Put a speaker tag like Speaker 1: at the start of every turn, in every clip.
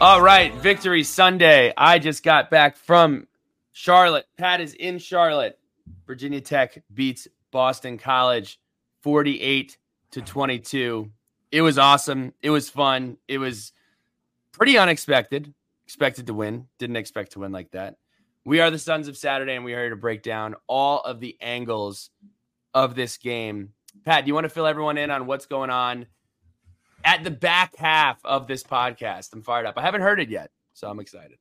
Speaker 1: All
Speaker 2: right, Victory Sunday. I just got back from Charlotte. Pat is in Charlotte. Virginia Tech beats Boston College 48 to 22. It was awesome. It was fun. It was pretty unexpected. Expected to win, didn't expect to win like that. We are the Sons of Saturday, and we are here to break down all of the angles of this game. Pat, do you want to fill everyone in on what's going on at the back half of this podcast? I'm fired up. I haven't heard it yet, so I'm excited.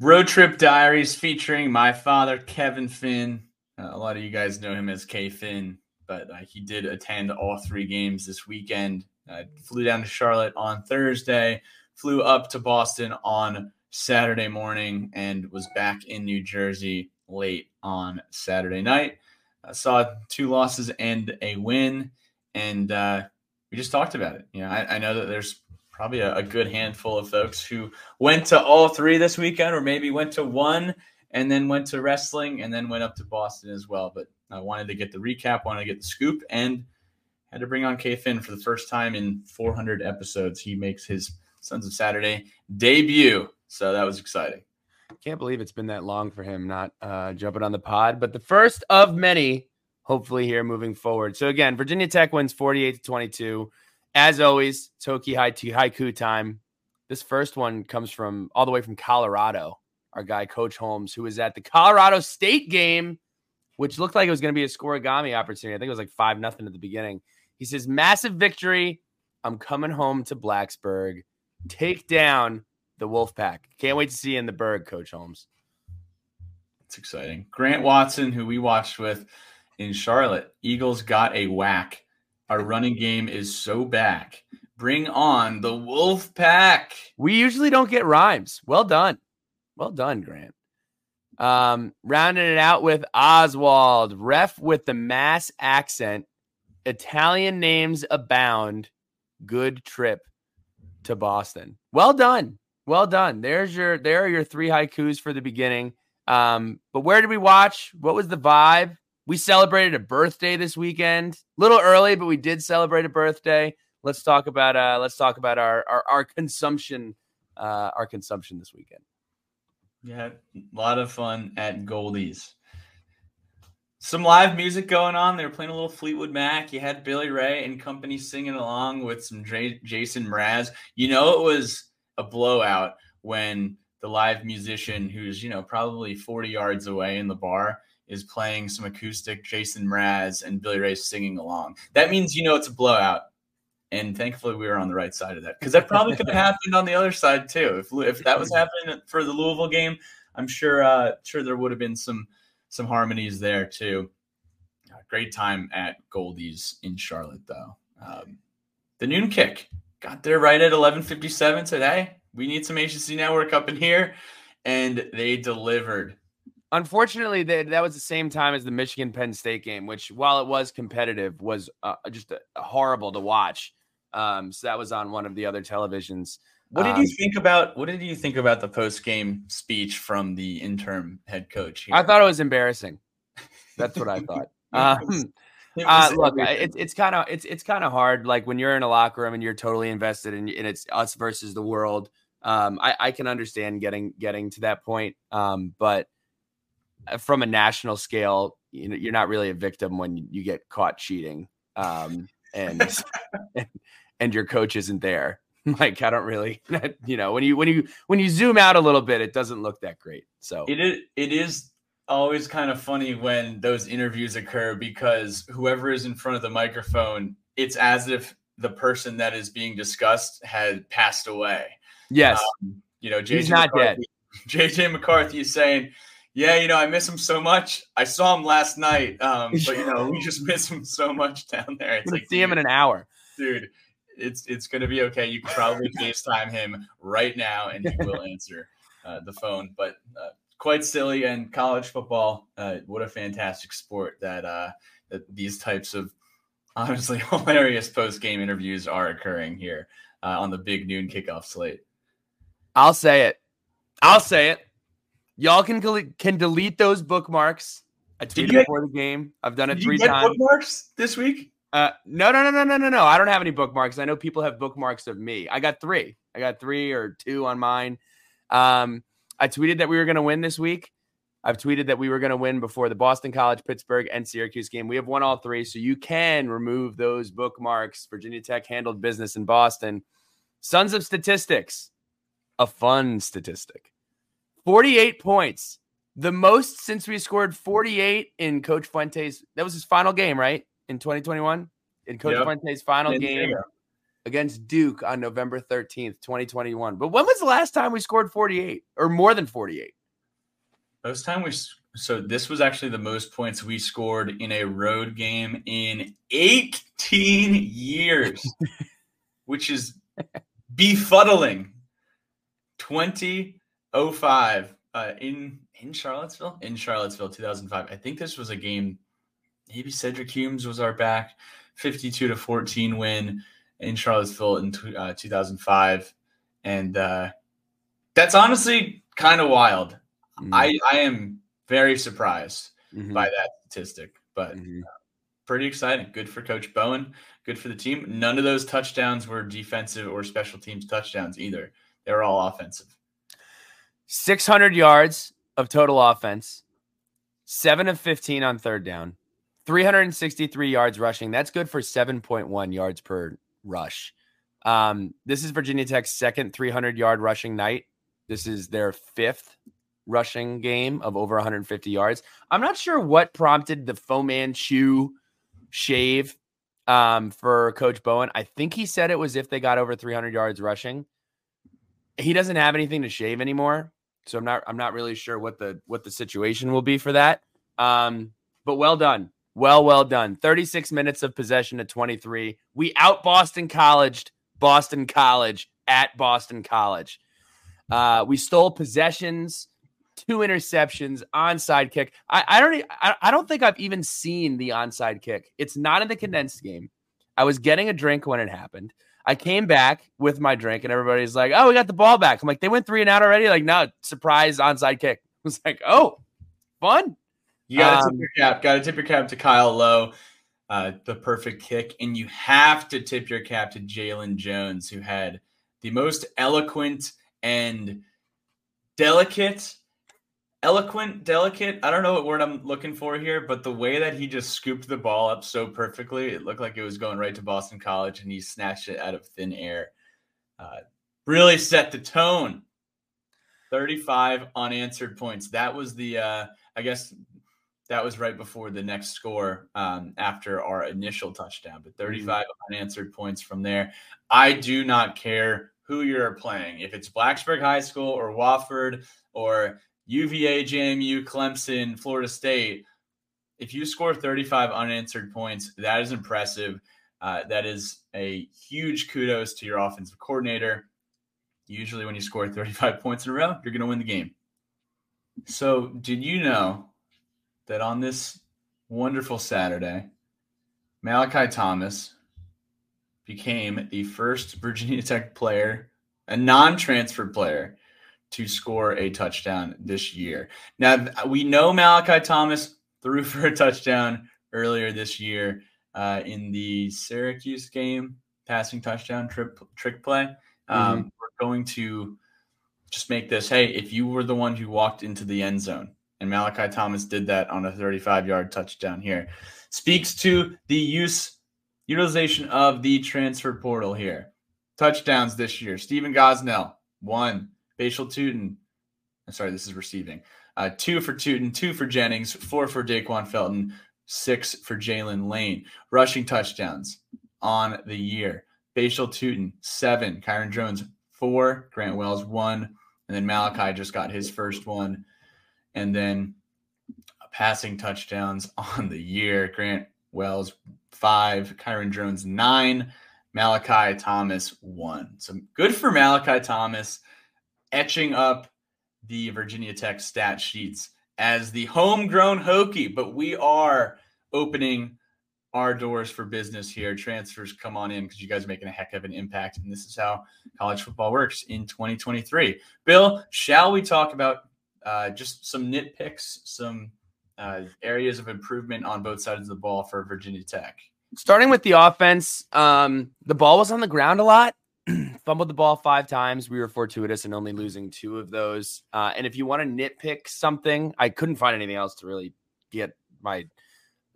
Speaker 3: Road Trip Diaries featuring my father, Kevin Finn. Uh, a lot of you guys know him as K Finn, but uh, he did attend all three games this weekend. Uh, flew down to Charlotte on Thursday, flew up to Boston on Saturday morning, and was back in New Jersey late on Saturday night. I saw two losses and a win, and uh, we just talked about it. You know, I, I know that there's probably a, a good handful of folks who went to all three this weekend, or maybe went to one and then went to wrestling and then went up to Boston as well. But I wanted to get the recap, wanted to get the scoop, and had to bring on K Finn for the first time in 400 episodes. He makes his Sons of Saturday debut, so that was exciting.
Speaker 2: Can't believe it's been that long for him not uh, jumping on the pod, but the first of many, hopefully, here moving forward. So, again, Virginia Tech wins 48 to 22. As always, Hokie Haiku time. This first one comes from all the way from Colorado. Our guy, Coach Holmes, who was at the Colorado State game, which looked like it was going to be a Scorigami opportunity. I think it was like 5 nothing at the beginning. He says, Massive victory. I'm coming home to Blacksburg. Take down the Wolfpack. Can't wait to see you in the Berg, Coach Holmes.
Speaker 3: It's exciting. Grant Watson, who we watched with in Charlotte, Eagles got a whack. Our running game is so back. Bring on the Wolf Pack.
Speaker 2: We usually don't get rhymes. Well done. Well done, Grant. Um, rounding it out with Oswald, ref with the mass accent. Italian names abound. Good trip to Boston. Well done. Well done. There's your there are your three haikus for the beginning. Um, but where did we watch? What was the vibe? We celebrated a birthday this weekend. A little early, but we did celebrate a birthday. Let's talk about uh let's talk about our our, our consumption uh our consumption this weekend.
Speaker 3: Yeah, a lot of fun at Goldie's. Some live music going on. They were playing a little Fleetwood Mac. You had Billy Ray and company singing along with some J- Jason Mraz. You know, it was a blowout when the live musician, who's, you know, probably 40 yards away in the bar, is playing some acoustic Jason Mraz and Billy Ray singing along. That means, you know, it's a blowout. And thankfully, we were on the right side of that because that probably could have happened on the other side too. If if that was happening for the Louisville game, I'm sure uh, sure there would have been some some harmonies there too. Uh, great time at Goldie's in Charlotte though. Um, the noon kick got there right at 11:57 today. We need some ACC Network up in here, and they delivered.
Speaker 2: Unfortunately, that that was the same time as the Michigan Penn State game, which while it was competitive, was uh, just uh, horrible to watch. Um, so that was on one of the other televisions.
Speaker 3: What did
Speaker 2: Um,
Speaker 3: you think about what did you think about the post game speech from the interim head coach? Here?
Speaker 2: I thought it was embarrassing. That's what I thought. Um,
Speaker 3: It
Speaker 2: uh, look, I-
Speaker 3: everything.
Speaker 2: it's it's kind of it's it's kind of hard. Like when you're in a locker room and you're totally invested in, and it's us versus the world. Um, I, I can understand getting getting to that point. Um, but from a national scale, you know, you're not really a victim when you get caught cheating. Um, and, and and your coach isn't there. Like I don't really, you know, when you when you when you zoom out a little bit, it doesn't look that great. So
Speaker 3: It is it is always kind of funny when those interviews occur because whoever is in front of the microphone, it's as if the person that is being discussed had passed away.
Speaker 2: Yes.
Speaker 3: Um, you know, JJ
Speaker 2: He's not dead.
Speaker 3: JJ McCarthy is saying, "Yeah, you know, I miss him so much. I saw him last night, um, but you know, we just miss him so much down there. It's like,
Speaker 2: see him in an hour.
Speaker 3: dude, it's it's gonna be okay. You can probably FaceTime him right now, and he will answer uh, the phone. But uh, quite silly, and college football, uh, what a fantastic sport that uh, that these types of honestly hilarious post game interviews are occurring here uh, on the big noon kickoff slate.
Speaker 2: I'll say it. I'll say it. Y'all can can delete those bookmarks. I tweeted before the game. I've done it three times.
Speaker 3: bookmarks this week?
Speaker 2: Uh, no, no, no, no, no, no, no. I don't have any bookmarks. I know people have bookmarks of me. I got three. I got three or two on mine. Um, I tweeted that we were going to win this week. I've tweeted that we were going to win before the Boston College, Pittsburgh, and Syracuse game. We have won all three, so you can remove those bookmarks. Virginia Tech handled business in Boston. Sons of statistics, a fun statistic. 48 points, the most since we scored 48 in Coach Fuentes. That was his final game, right? In 2021, in Coach
Speaker 3: Yep.
Speaker 2: Fuentes' final
Speaker 3: San
Speaker 2: game
Speaker 3: Diego.
Speaker 2: against Duke on November 13th, 2021. But when was the last time we scored 48 or more than 48?
Speaker 3: Most time we so this was actually the most points we scored in a road game in 18 years, which is befuddling. 2005 uh, in in Charlottesville, in Charlottesville, 2005. I think this was a game. Maybe Cedric Humes was our back, 52 to 14 win in Charlottesville in uh, 2005, and uh, that's honestly kind of wild. I, I am very surprised
Speaker 2: Mhm,
Speaker 3: by that statistic, but
Speaker 2: mhm.
Speaker 3: pretty exciting. Good for Coach Bowen. Good for the team. None of those touchdowns were defensive or special teams touchdowns either. They were all offensive.
Speaker 2: 600 yards of total offense, seven of 15 on third down, 363 yards rushing. That's good for 7.1 yards per rush. Um, this is Virginia Tech's second 300 yard rushing night. This is their fifth rushing game of over 150 yards. I'm not sure what prompted the Fu Manchu shave um, for Coach Bowen. I think he said it was if they got over 300 yards rushing. He doesn't have anything to shave anymore, so I'm not I'm not really sure what the what the situation will be for that. Um, but well done, well well done. 36 minutes of possession at 23. We out Boston College, Boston College at Boston College. Uh, we stole possessions, two interceptions, onside kick. I, I don't I don't think I've even seen the onside kick. It's not in the condensed game. I was getting a drink when it happened. I came back with my drink, and everybody's like, "Oh, we got the ball back." I'm like, "They went three and out already." Like, no, surprise onside kick. I was like, "Oh, fun."
Speaker 3: You got to
Speaker 2: Um,
Speaker 3: tip your cap. Got to tip your cap to Kyle Lowe, uh, the perfect kick, and you have to tip your cap to Jalen Jones, who had the most eloquent and delicate, eloquent, delicate. I don't know what word I'm looking for here, but the way that he just scooped the ball up so perfectly, it looked like it was going right to Boston College, and he snatched it out of thin air. Uh, really set the tone. 35 unanswered points. That was the, uh, I guess, that was right before the next score um, after our initial touchdown. But 35 unanswered points from there. I do not care who you're playing, if it's Blacksburg High School or Wofford or UVA, JMU, Clemson, Florida State. If you score 35 unanswered points, that is impressive. Uh, that is a huge kudos to your offensive coordinator. Usually, when you score 35 points in a row, you're going to win the game. So, did you know that on this wonderful Saturday, Malachi Thomas became the first Virginia Tech player, a non transfer player, to score a touchdown this year? Now, we know Malachi Thomas threw for a touchdown earlier this year uh, in the Syracuse game, passing touchdown trip, trick play. Um, We're going to just make this hey, if you were the one who walked into the end zone, and Malachi Thomas did that on a 35 yard touchdown here, speaks to the use utilization of the transfer portal here. Touchdowns this year Stephen Gosnell, one. Bhayshul Tuten, I'm sorry, this is receiving. Uh, two for Tuten, two for Jennings, four for Daquan Felton, six for Jaylin Lane. Rushing touchdowns on the year. Bhayshul Tuten, seven. Kyron Drones, four. Grant Wells, one. And then Malachi just got his first one. And then passing touchdowns on the year. Grant Wells, five. Kyron Drones, nine. Malachi Thomas, one. So good for Malachi Thomas, etching up the Virginia Tech stat sheets as the homegrown Hokie. But we are opening our doors for business here. Transfers come on in because you guys are making a heck of an impact. And this is how college football works in 2023. Bill, shall we talk about uh, just some nitpicks, some uh, areas of improvement on both sides of the ball for Virginia Tech?
Speaker 2: Starting with the offense, um, the ball was on the ground a lot. Fumbled the ball five times. We were fortuitous in only losing two of those. Uh, and if you want to nitpick something, I couldn't find anything else to really get my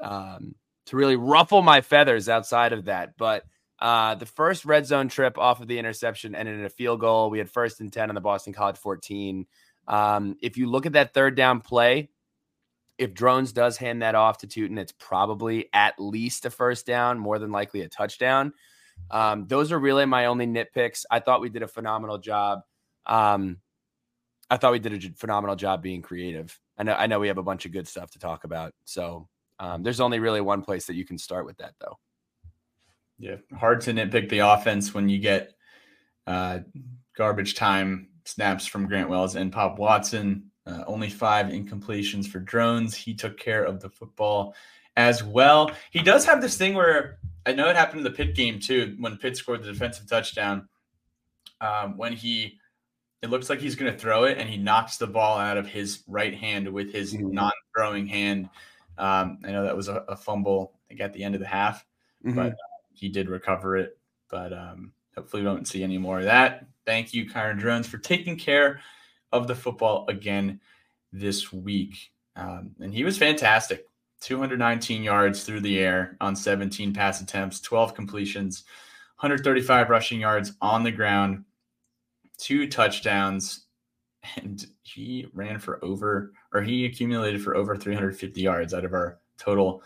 Speaker 2: um, to really ruffle my feathers outside of that. But uh, the first red zone trip off of the interception ended in a field goal. We had first and 10 on the Boston College 14. Um, if you look at that third down play, if Drones does hand that off to Tuten, it's probably at least a first down, more than likely a touchdown. Um, those are really my only nitpicks. I thought we did a phenomenal job. Um, I thought we did a phenomenal job being creative. I know, I know we have a bunch of good stuff to talk about. So um, there's only really one place that you can start with that, though.
Speaker 3: Yeah, hard to nitpick the offense when you get uh, garbage time snaps from Grant Wells and Pop Watson. Uh, only five incompletions for drones. He took care of the football as well. He does have this thing where I know it happened in the Pitt game too, when Pitt scored the defensive touchdown. Um, when he, it looks like he's going to throw it, and he knocks the ball out of his right hand with his mm-hmm. non-throwing hand. Um, I know that was a, a, fumble, I think, at the end of the half, mm-hmm. but uh, he did recover it. But um, hopefully, we don't see any more of that. Thank you, Kyron Drones, for taking care of the football again this week. Um, and he was fantastic 219 yards through the air on 17 pass attempts, 12 completions, 135 rushing yards on the ground, two touchdowns. And he ran for over, or he accumulated for over 350 yards out of our total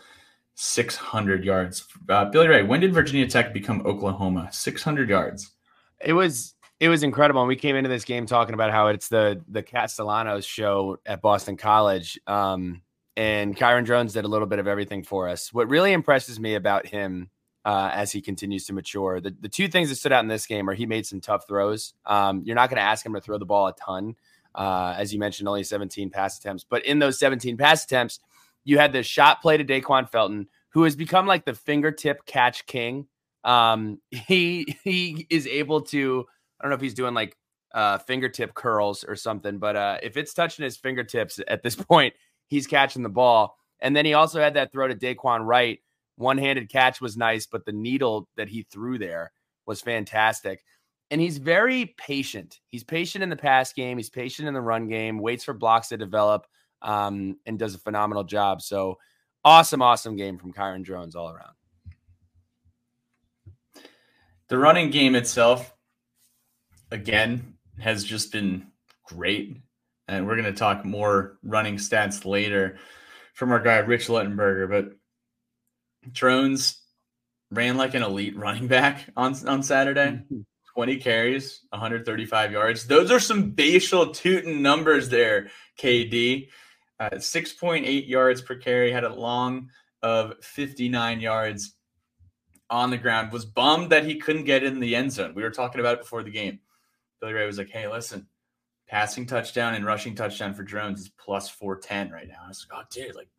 Speaker 3: 600 yards. Uh, Billy Ray, when did Virginia Tech become Oklahoma? 600 yards.
Speaker 2: It was it was incredible. And we came into this game talking about how it's the the Castellanos show at Boston College. Um, and Kyron Drones did a little bit of everything for us. What really impresses me about him uh, as he continues to mature, the, the two things that stood out in this game are he made some tough throws. Um, you're not going to ask him to throw the ball a ton. Uh, as you mentioned, only 17 pass attempts. But in those 17 pass attempts, you had the shot play to Daquan Felton, who has become like the fingertip catch king. Um, he he is able to I don't know if he's doing like uh, fingertip curls or something, but uh, if it's touching his fingertips at this point, he's catching the ball. And then he also had that throw to Daquan Wright. One handed catch was nice, but the needle that he threw there was fantastic. And he's very patient. He's patient in the pass game, he's patient in the run game, waits for blocks to develop, um, and does a phenomenal job. So, awesome, awesome game from Kyron Drones all around.
Speaker 3: The running game itself again has just been great. And we're going to talk more running stats later from our guy, Rich Lettenberger. But Drones ran like an elite running back on, on Saturday. Mm-hmm. 20 carries, 135 yards. Those are some Bhayshul Tuten numbers there, KD. Uh, 6.8 yards per carry, had a long of 59 yards on the ground. Was bummed that he couldn't get in the end zone. We were talking about it before the game. Billy Ray was like, "Hey, listen, passing touchdown and rushing touchdown for Drones is plus four ten right now." I was like, "Oh, dude, like,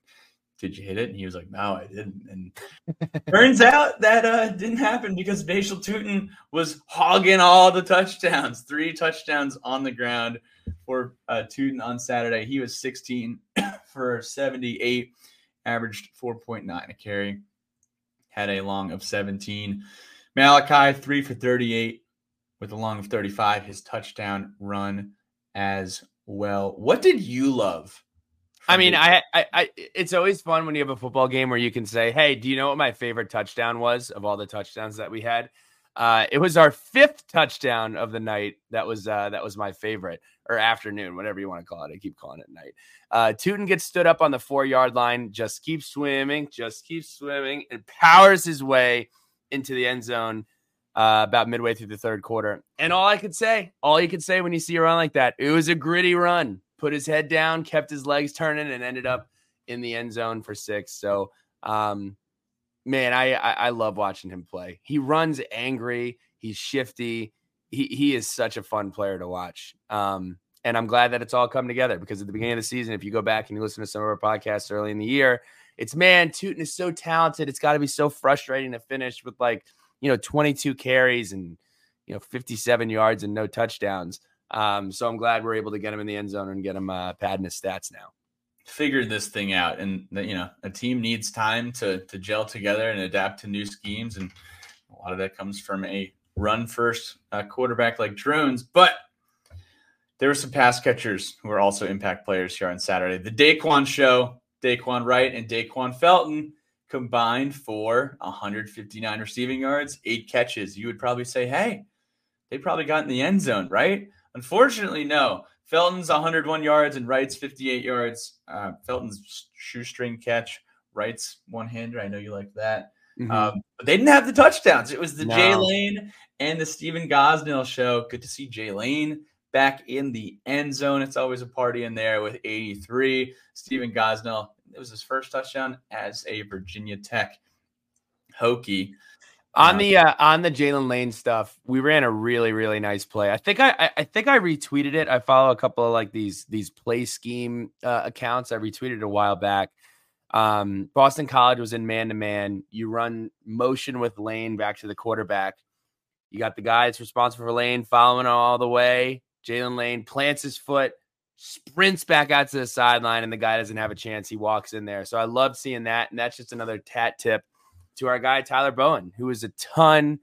Speaker 3: did you hit it?" And he was like, "No, I didn't." And turns out that uh, didn't happen because Bhayshul Tuten was hogging all the touchdowns, three touchdowns on the ground for uh, Tuten on Saturday. He was 16 for 78, averaged 4.9 a carry, had a long of 17. Malachi, three for 38, with a long of 35, his touchdown run as well. What did you love?
Speaker 2: I mean, I, I, I, it's always fun when you have a football game where you can say, "Hey, do you know what my favorite touchdown was of all the touchdowns that we had?" Uh, it was our fifth touchdown of the night. That was uh, that was my favorite, or afternoon, whatever you want to call it. I keep calling it night. Uh, Tuten gets stood up on the four yard line, just keeps swimming, just keeps swimming, and powers his way into the end zone uh, about midway through the third quarter. And all I could say, all you could say when you see a run like that, it was a gritty run. Put his head down, kept his legs turning, and ended up in the end zone for six. So, um, man, I, I I love watching him play. He runs angry. He's shifty. He he is such a fun player to watch. Um, and I'm glad that it's all come together because at the beginning of the season, if you go back and you listen to some of our podcasts early in the year, it's man, Tuten is so talented. It's got to be so frustrating to finish with like you know 22 carries and you know 57 yards and no touchdowns. Um, so I'm glad we're able to get him in the end zone and get him uh, padding his stats now.
Speaker 3: Figured this thing out and you know a team needs time to to gel together and adapt to new schemes. And a lot of that comes from a run first uh, quarterback like drones. But there were some pass catchers who are also impact players here on saturday. The daquan show daquan wright and daquan felton combined for 159 receiving yards eight catches you would probably say hey they probably got in the end zone right unfortunately no Felton's 101 yards and Wright's 58 yards. Uh, Felton's shoestring catch, Wright's one hander. I know you like that. Mm-hmm. Um, but they didn't have the touchdowns. It was the no. Jay Lane and the Stephen Gosnell show. Good to see Jay Lane back in the end zone. It's always a party in there with 83. Stephen Gosnell, it was his first touchdown as a Virginia Tech Hokie.
Speaker 2: On the uh, on the Jaylin Lane stuff, we ran a really really nice play. I think I I think I retweeted it. I follow a couple of like these these play scheme uh, accounts. I retweeted it a while back. Um, Boston College was in man to man. You run motion with Lane back to the quarterback. You got the guy that's responsible for Lane following all the way. Jaylin Lane plants his foot, sprints back out to the sideline, and the guy doesn't have a chance. He walks in there. So I love seeing that, and that's just another tat tip to our guy Tyler Bowen, who was a ton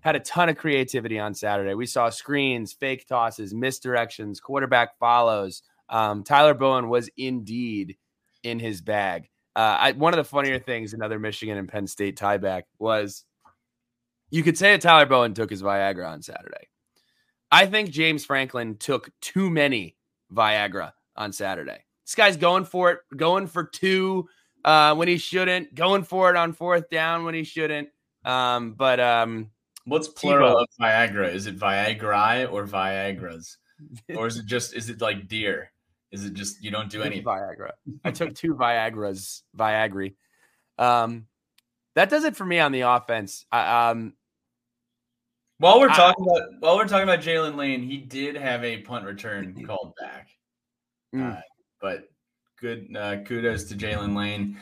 Speaker 2: had a ton of creativity on Saturday. We saw screens, fake tosses, misdirections, quarterback follows. Um, Tyler Bowen was indeed in his bag. Uh, I, one of the funnier things, another Michigan and Penn State tieback, was you could say that Tyler Bowen took his Viagra on Saturday. I think James Franklin took too many Viagra on Saturday. This guy's going for it, going for two uh, when he shouldn't, going for it on fourth down when he shouldn't. Um, but um,
Speaker 3: what's plural Tebow. of Viagra? Is it Viagra or Viagra's, or is it just is it like deer? Is it just you don't do any
Speaker 2: Viagra? I took two Viagra's, Viagra. Um, that does it for me on the offense. I, um,
Speaker 3: while we're talking I, about while we're talking about Jaylin Lane, he did have a punt return called back, mm. uh, but good uh, kudos to Jaylin Lane.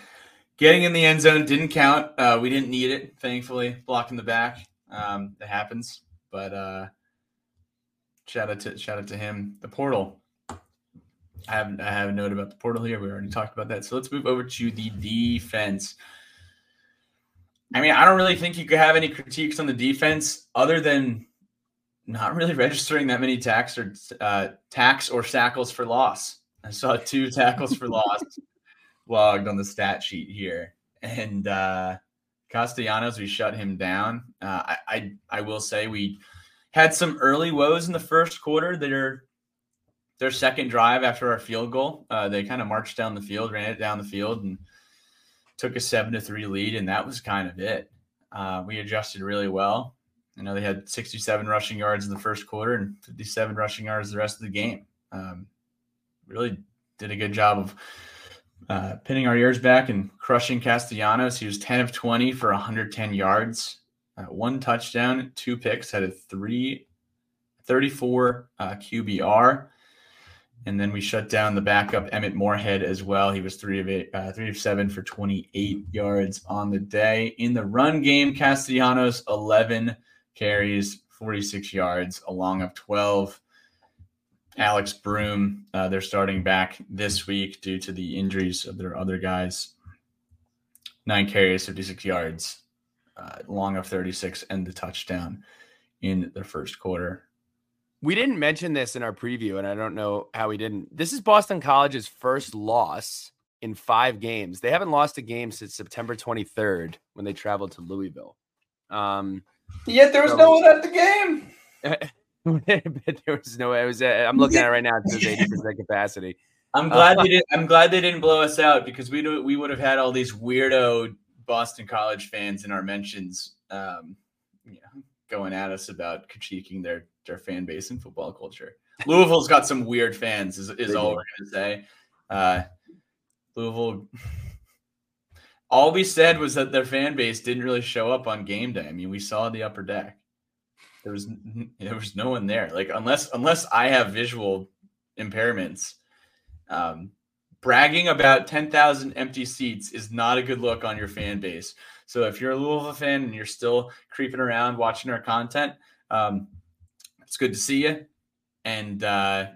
Speaker 3: Getting in the end zone didn't count. Uh, we didn't need it, thankfully. Blocking the back, um, it happens. But uh, shout out to shout out to him. The portal. I have I have a note about the portal here. We already talked about that. So let's move over to the defense. I mean, I don't really think you could have any critiques on the defense other than not really registering that many tax or uh, or sackles for loss. I saw two tackles for loss logged on the stat sheet here. And uh, Castellanos, we shut him down. Uh, I, I, I will say we had some early woes in the first quarter. Their their second drive after our field goal, uh, they kind of marched down the field, ran it down the field, and took a seven to three lead, and that was kind of it. Uh, we adjusted really well. I know they had 67 rushing yards in the first quarter and 57 rushing yards the rest of the game. Um, really did a good job of uh, pinning our ears back and crushing Castellanos. He was 10 of 20 for 110 yards, uh, one touchdown, two picks, had a three, 34 uh, QBR. And then we shut down the backup Emmett Morehead as well. He was three of eight, uh, three of seven for 28 yards on the day. In the run game, Castellanos 11 carries, 46 yards, along of 12 Alex Broome, uh, they're starting back this week due to the injuries of their other guys. Nine carries, 56 yards, uh, long of 36, and the touchdown in the first quarter.
Speaker 2: We didn't mention this in our preview, and I don't know how we didn't. This is Boston College's first loss in five games. They haven't lost a game since September 23rd when they traveled to Louisville. Um,
Speaker 3: Yet there was
Speaker 2: So-
Speaker 3: no one at the game.
Speaker 2: there was no. It was. Uh, I'm looking at it right now. It says 80 percent capacity.
Speaker 3: I'm glad
Speaker 2: Uh,
Speaker 3: they did. I'm glad they didn't blow us out because we do, we would have had all these weirdo Boston College fans in our mentions, um, you know, going at us about critiquing their their fan base and football culture. Louisville's got some weird fans, is, is all we're gonna say. Uh, Louisville. All we said was that their fan base didn't really show up on game day. I mean, we saw the upper deck. There was there was no one there. Like unless unless I have visual impairments, um, bragging about 10,000 empty seats is not a good look on your fan base. So if you're a Louisville fan and you're still creeping around watching our content, um, it's good to see you. And uh,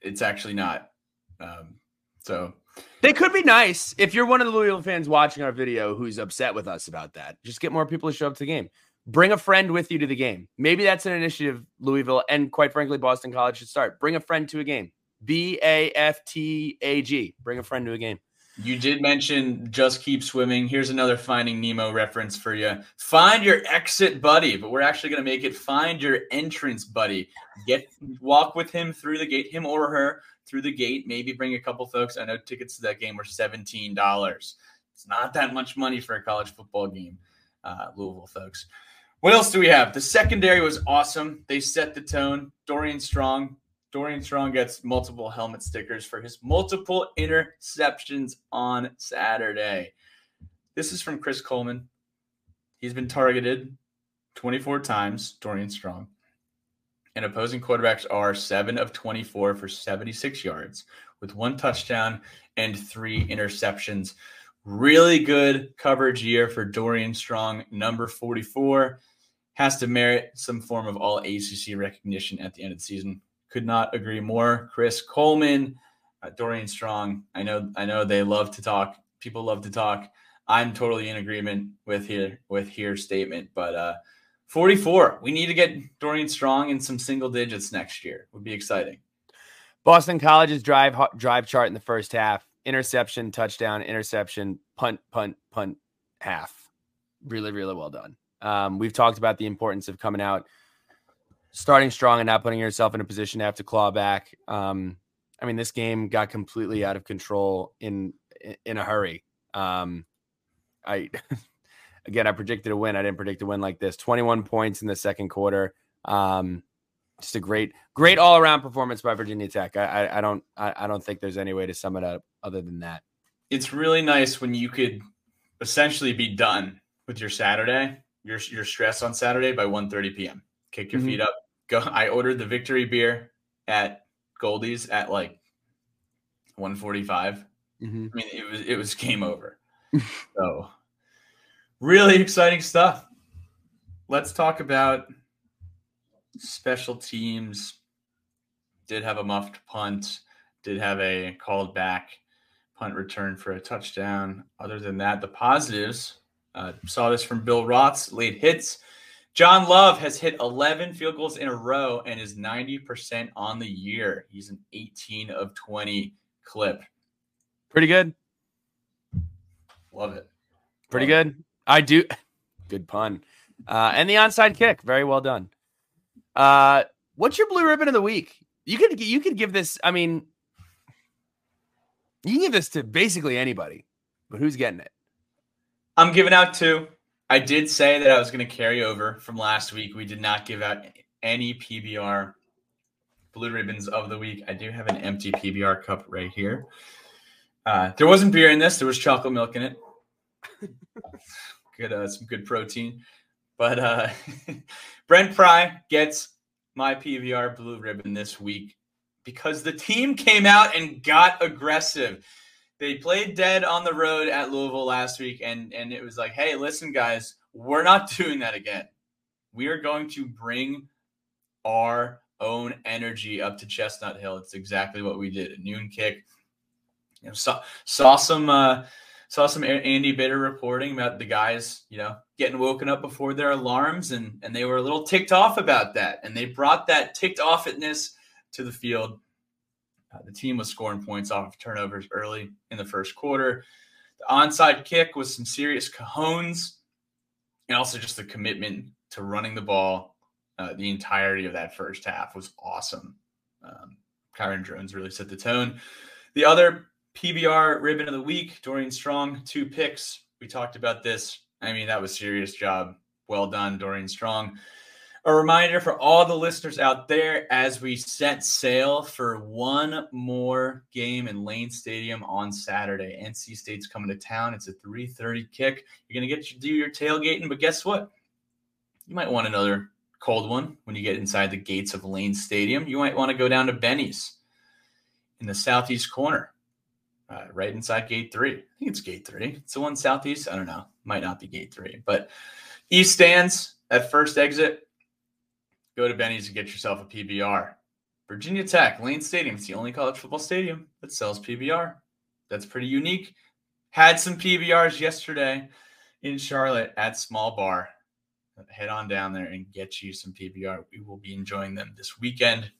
Speaker 3: it's actually not. Um, so
Speaker 2: They could be nice if you're one of the Louisville fans watching our video who's upset with us about that. Just get more people to show up to the game. Bring a friend with you to the game. Maybe that's an initiative Louisville and quite frankly Boston College should start. Bring a friend to a game. B A F T A G. Bring a friend to a game.
Speaker 3: You did mention just keep swimming. Here's another Finding Nemo reference for you. Find your exit buddy, but we're actually going to make it find your entrance buddy. Get walk with him through the gate, him or her through the gate. Maybe bring a couple folks. I know tickets to that game were seventeen dollars. It's not that much money for a college football game, uh, Louisville folks. What else do we have? The secondary was awesome. They set the tone. Dorian Strong. Dorian Strong gets multiple helmet stickers for his multiple interceptions on Saturday. This is from Chris Coleman. He's been targeted 24 times, Dorian Strong. And opposing quarterbacks are 7 of 24 for 76 yards with one touchdown and three interceptions. Really good coverage year for Dorian Strong, number 44. Has to merit some form of all ACC recognition at the end of the season. Could not agree more. Chris Coleman, uh, Dorian Strong. I know, I know they love to talk. People love to talk. I'm totally in agreement with here with here statement. But uh, 44. We need to get Dorian Strong in some single digits next year. Would be exciting.
Speaker 2: Boston College's drive drive chart in the first half: interception, touchdown, interception, punt, punt, punt, half. Really, really well done. Um, we've talked about the importance of coming out, starting strong, and not putting yourself in a position to have to claw back. Um, I mean, this game got completely out of control in in a hurry. Um, I again, I predicted a win. I didn't predict a win like this. Twenty one points in the second quarter. Um, just a great, great all around performance by Virginia Tech. I, I, I don't, I, I don't think there's any way to sum it up other than that.
Speaker 3: It's really nice when you could essentially be done with your Saturday, your your stress on Saturday by 1:30 p.m. Kick your
Speaker 2: Mhm.
Speaker 3: feet up. Go. I ordered the victory beer at Goldie's at like 1:45.
Speaker 2: Mm-hmm.
Speaker 3: I mean, it was it was game over. so, really exciting stuff. Let's talk about special teams. Did have a muffed punt. Did have a called back punt return for a touchdown. Other than that, the positives. Uh, saw this from Bill Roth's late hits. John Love has hit 11 field goals in a row and is 90% on the year. He's an 18 of 20 clip.
Speaker 2: Pretty good.
Speaker 3: Love it.
Speaker 2: Pretty
Speaker 3: Love
Speaker 2: good. I do. Good pun. Uh, and the onside kick. Very well done. Uh, what's your blue ribbon of the week? You could, you could give this. I mean, you can give this to basically anybody, but who's getting it?
Speaker 3: I'm giving out two. I did say that I was going to carry over from last week. We did not give out any PBR blue ribbons of the week. I do have an empty PBR cup right here. Uh, there wasn't beer in this. There was chocolate milk in it. good, uh, some good protein. But uh, Brent Pry gets my PBR blue ribbon this week because the team came out and got aggressive they played dead on the road at Louisville last week, and and it was like, hey, listen, guys, we're not doing that again. We are going to bring our own energy up to Chestnut Hill. It's exactly what we did. A noon kick. You know, saw saw some uh, saw some Andy Bitter reporting about the guys, you know, getting woken up before their alarms, and and they were a little ticked off about that, and they brought that ticked offness to the field. Uh, the team was scoring points off of turnovers early in the first quarter. The onside kick was some serious cajones and also just the commitment to running the ball uh, the entirety of that first half was awesome. Um, Kyron Drones really set the tone. The other PBR ribbon of the week, Dorian Strong, two picks. We talked about this. I mean, that was serious job. Well done, Dorian Strong. A reminder for all the listeners out there as we set sail for one more game in Lane Stadium on Saturday. NC State's coming to town. It's a 3:30 kick. You're gonna get to do your tailgating, but guess what? You might want another cold one when you get inside the gates of Lane Stadium. You might want to go down to Benny's in the southeast corner, uh, right inside gate three. I think it's gate three. It's the one southeast. I don't know. Might not be gate three, but east stands at first exit go to Benny's and get yourself a PBR. Virginia Tech, Lane Stadium. It's the only college football stadium that sells PBR. That's pretty unique. Had some PBRs yesterday in Charlotte at Small Bar. Head on down there and get you some PBR. We will be enjoying them this weekend.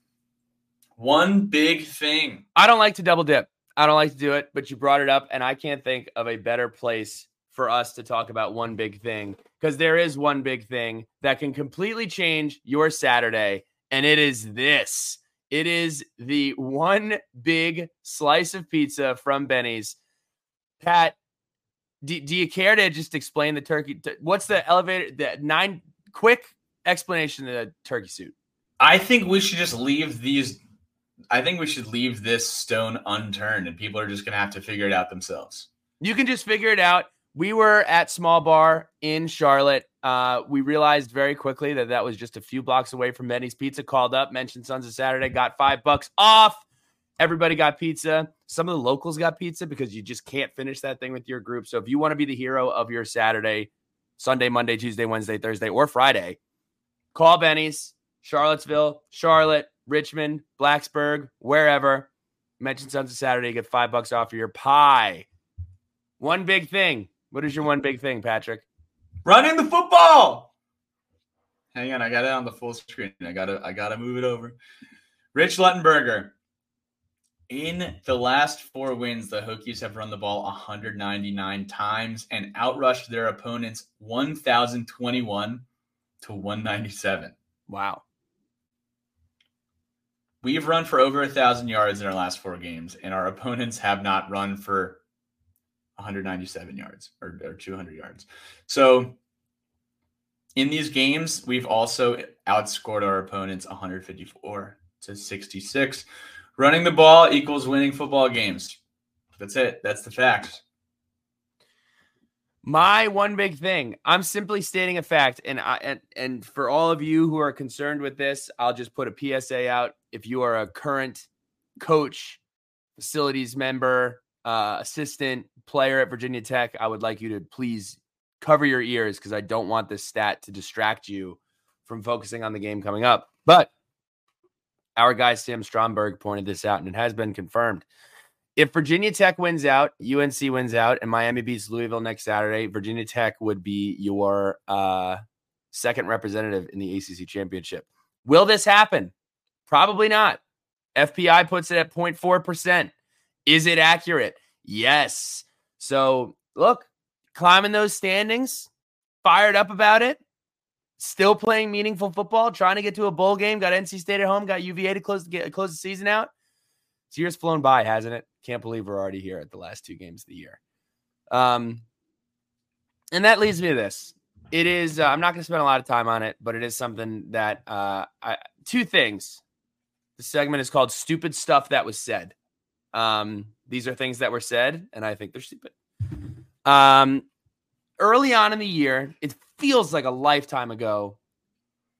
Speaker 3: One big thing.
Speaker 2: I don't like to double dip. I don't like to do it, but you brought it up, and I can't think of a better place for us to talk about one big thing because there is one big thing that can completely change your Saturday, and it is this. It is the one big slice of pizza from Benny's. Pat, do, do you care to just explain the turkey? What's the elevator? The nine quick explanation of the turkey suit.
Speaker 3: I think we should just leave these. I think we should leave this stone unturned, and people are just going to have to figure it out themselves.
Speaker 2: You can just figure it out we were at Small Bar in Charlotte. Uh, we realized very quickly that that was just a few blocks away from Benny's Pizza. Called up, mentioned Sons of Saturday, got five bucks off. Everybody got pizza. Some of the locals got pizza because you just can't finish that thing with your group. So if you want to be the hero of your Saturday, Sunday, Monday, Tuesday, Wednesday, Thursday, or Friday, call Benny's, Charlottesville, Charlotte, Richmond, Blacksburg, wherever. Mention Sons of Saturday, get five bucks off your pie. One big thing what is your one big thing, Patrick?
Speaker 3: Running the football. Hang on, I got it on the full screen. I gotta I gotta move it over. Rich Luttenberger. In the last four wins, the Hokies have run the ball 199 times and outrushed their opponents 1,021 to 197.
Speaker 2: Wow.
Speaker 3: We've run for over a thousand yards in our last four games, and our opponents have not run for 197 yards or, or 200 yards. So in these games, we've also outscored our opponents 154 to 66. Running the ball equals winning football games. That's it. That's the fact.
Speaker 2: My one big thing, I'm simply stating a fact, and I and, and for all of you who are concerned with this, I'll just put a PSA out. If you are a current coach, facilities member, uh, assistant player at Virginia Tech, I would like you to please cover your ears because I don't want this stat to distract you from focusing on the game coming up. But our guy Sam Stromberg pointed this out, and it has been confirmed. If Virginia Tech wins out, UNC wins out, and Miami beats Louisville next Saturday, Virginia Tech would be your uh, second representative in the ACC championship. Will this happen? Probably not. FPI puts it at 0.4%. Is it accurate? Yes. So look, climbing those standings, fired up about it, still playing meaningful football, trying to get to a bowl game, got NC State at home, got UVA to close get, close the season out. This year's flown by, hasn't it? Can't believe we're already here at the last two games of the year. Um, and that leads me to this. It is. Uh, I'm not going to spend a lot of time on it, but it is something that uh, I, two things. The segment is called "Stupid Stuff That Was Said." Um, these are things that were said, and I think they're stupid. Um, early on in the year, it feels like a lifetime ago.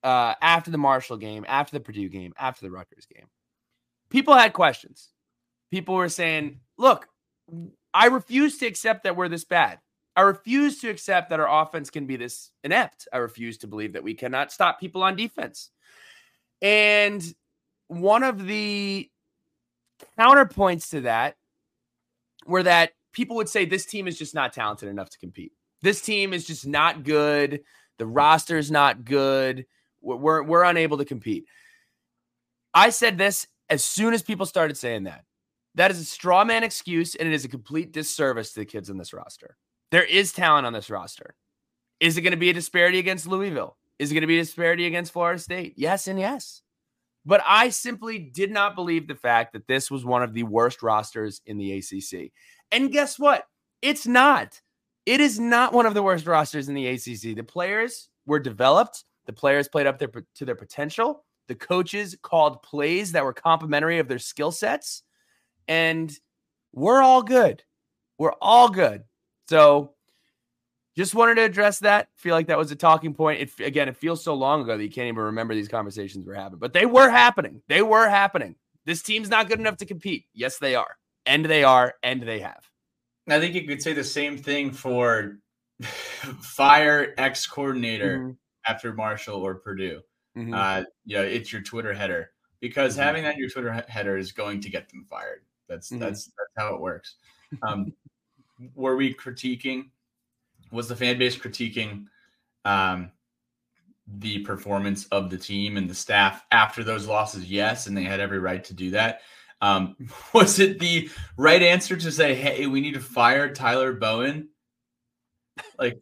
Speaker 2: Uh, after the Marshall game, after the Purdue game, after the Rutgers game, people had questions. People were saying, "Look, I refuse to accept that we're this bad. I refuse to accept that our offense can be this inept. I refuse to believe that we cannot stop people on defense." And one of the counterpoints to that were that people would say this team is just not talented enough to compete. This team is just not good. The roster is not good. We're, we're, we're unable to compete. I said this as soon as people started saying that. That is a straw man excuse, and it is a complete disservice to the kids on this roster. There is talent on this roster. Is it going to be a disparity against Louisville? Is it going to be a disparity against Florida State? Yes, and yes. But I simply did not believe the fact that this was one of the worst rosters in the ACC. And guess what? It's not. It is not one of the worst rosters in the ACC. The players were developed, the players played up their, to their potential. The coaches called plays that were complementary of their skill sets. And we're all good. We're all good. So just wanted to address that. Feel like that was a talking point. It, again, it feels so long ago that you can't even remember these conversations were happening, but they were happening. They were happening. This team's not good enough to compete. Yes, they are. And they are. And they have.
Speaker 3: I think you could say the same thing for fire ex coordinator mm-hmm. after Marshall or Purdue. Mm-hmm. Uh, you know, it's your Twitter header because mm-hmm. having that in your Twitter header is going to get them fired. That's mm-hmm. that's that's how it works. Um, were we critiquing? Was the fan base critiquing um, the performance of the team and the staff after those losses? Yes, and they had every right to do that. Um, was it the right answer to say, "Hey, we need to fire Tyler Bowen"? Like,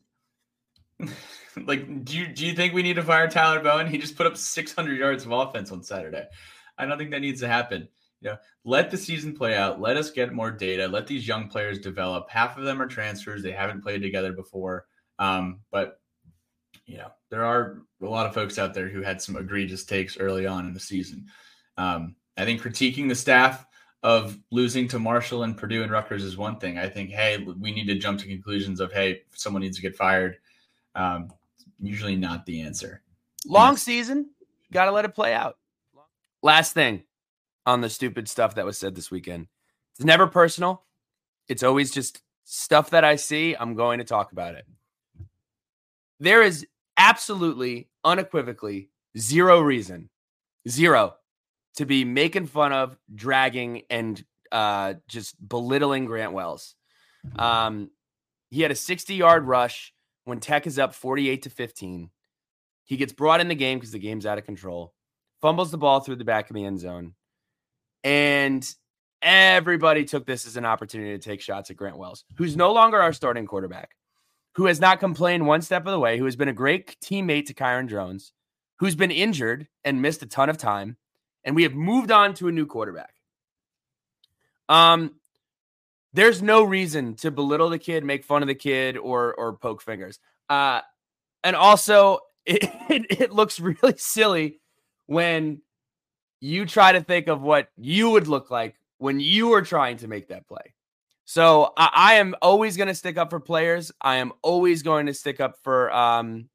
Speaker 3: like, do you do you think we need to fire Tyler Bowen? He just put up 600 yards of offense on Saturday. I don't think that needs to happen. You know, let the season play out. Let us get more data. Let these young players develop. Half of them are transfers. They haven't played together before. Um, but you know, there are a lot of folks out there who had some egregious takes early on in the season. Um, I think critiquing the staff of losing to Marshall and Purdue and Rutgers is one thing. I think, hey, we need to jump to conclusions of, hey, someone needs to get fired. Um, usually not the answer.
Speaker 2: Long season, got to let it play out. Last thing on the stupid stuff that was said this weekend. It's never personal. It's always just stuff that I see. I'm going to talk about it. There is absolutely, unequivocally, zero reason, zero to be making fun of, dragging, and uh, just belittling Grant Wells. Um, he had a 60 yard rush when Tech is up 48 to 15. He gets brought in the game because the game's out of control, fumbles the ball through the back of the end zone. And everybody took this as an opportunity to take shots at Grant Wells, who's no longer our starting quarterback, who has not complained one step of the way, who has been a great teammate to Kyron Drones, who's been injured and missed a ton of time, and we have moved on to a new quarterback. Um, there's no reason to belittle the kid, make fun of the kid, or or poke fingers. Uh, and also, it, it, it looks really silly when you try to think of what you would look like when you were trying to make that play. So I, I am always going to stick up for players. I am always going to stick up for um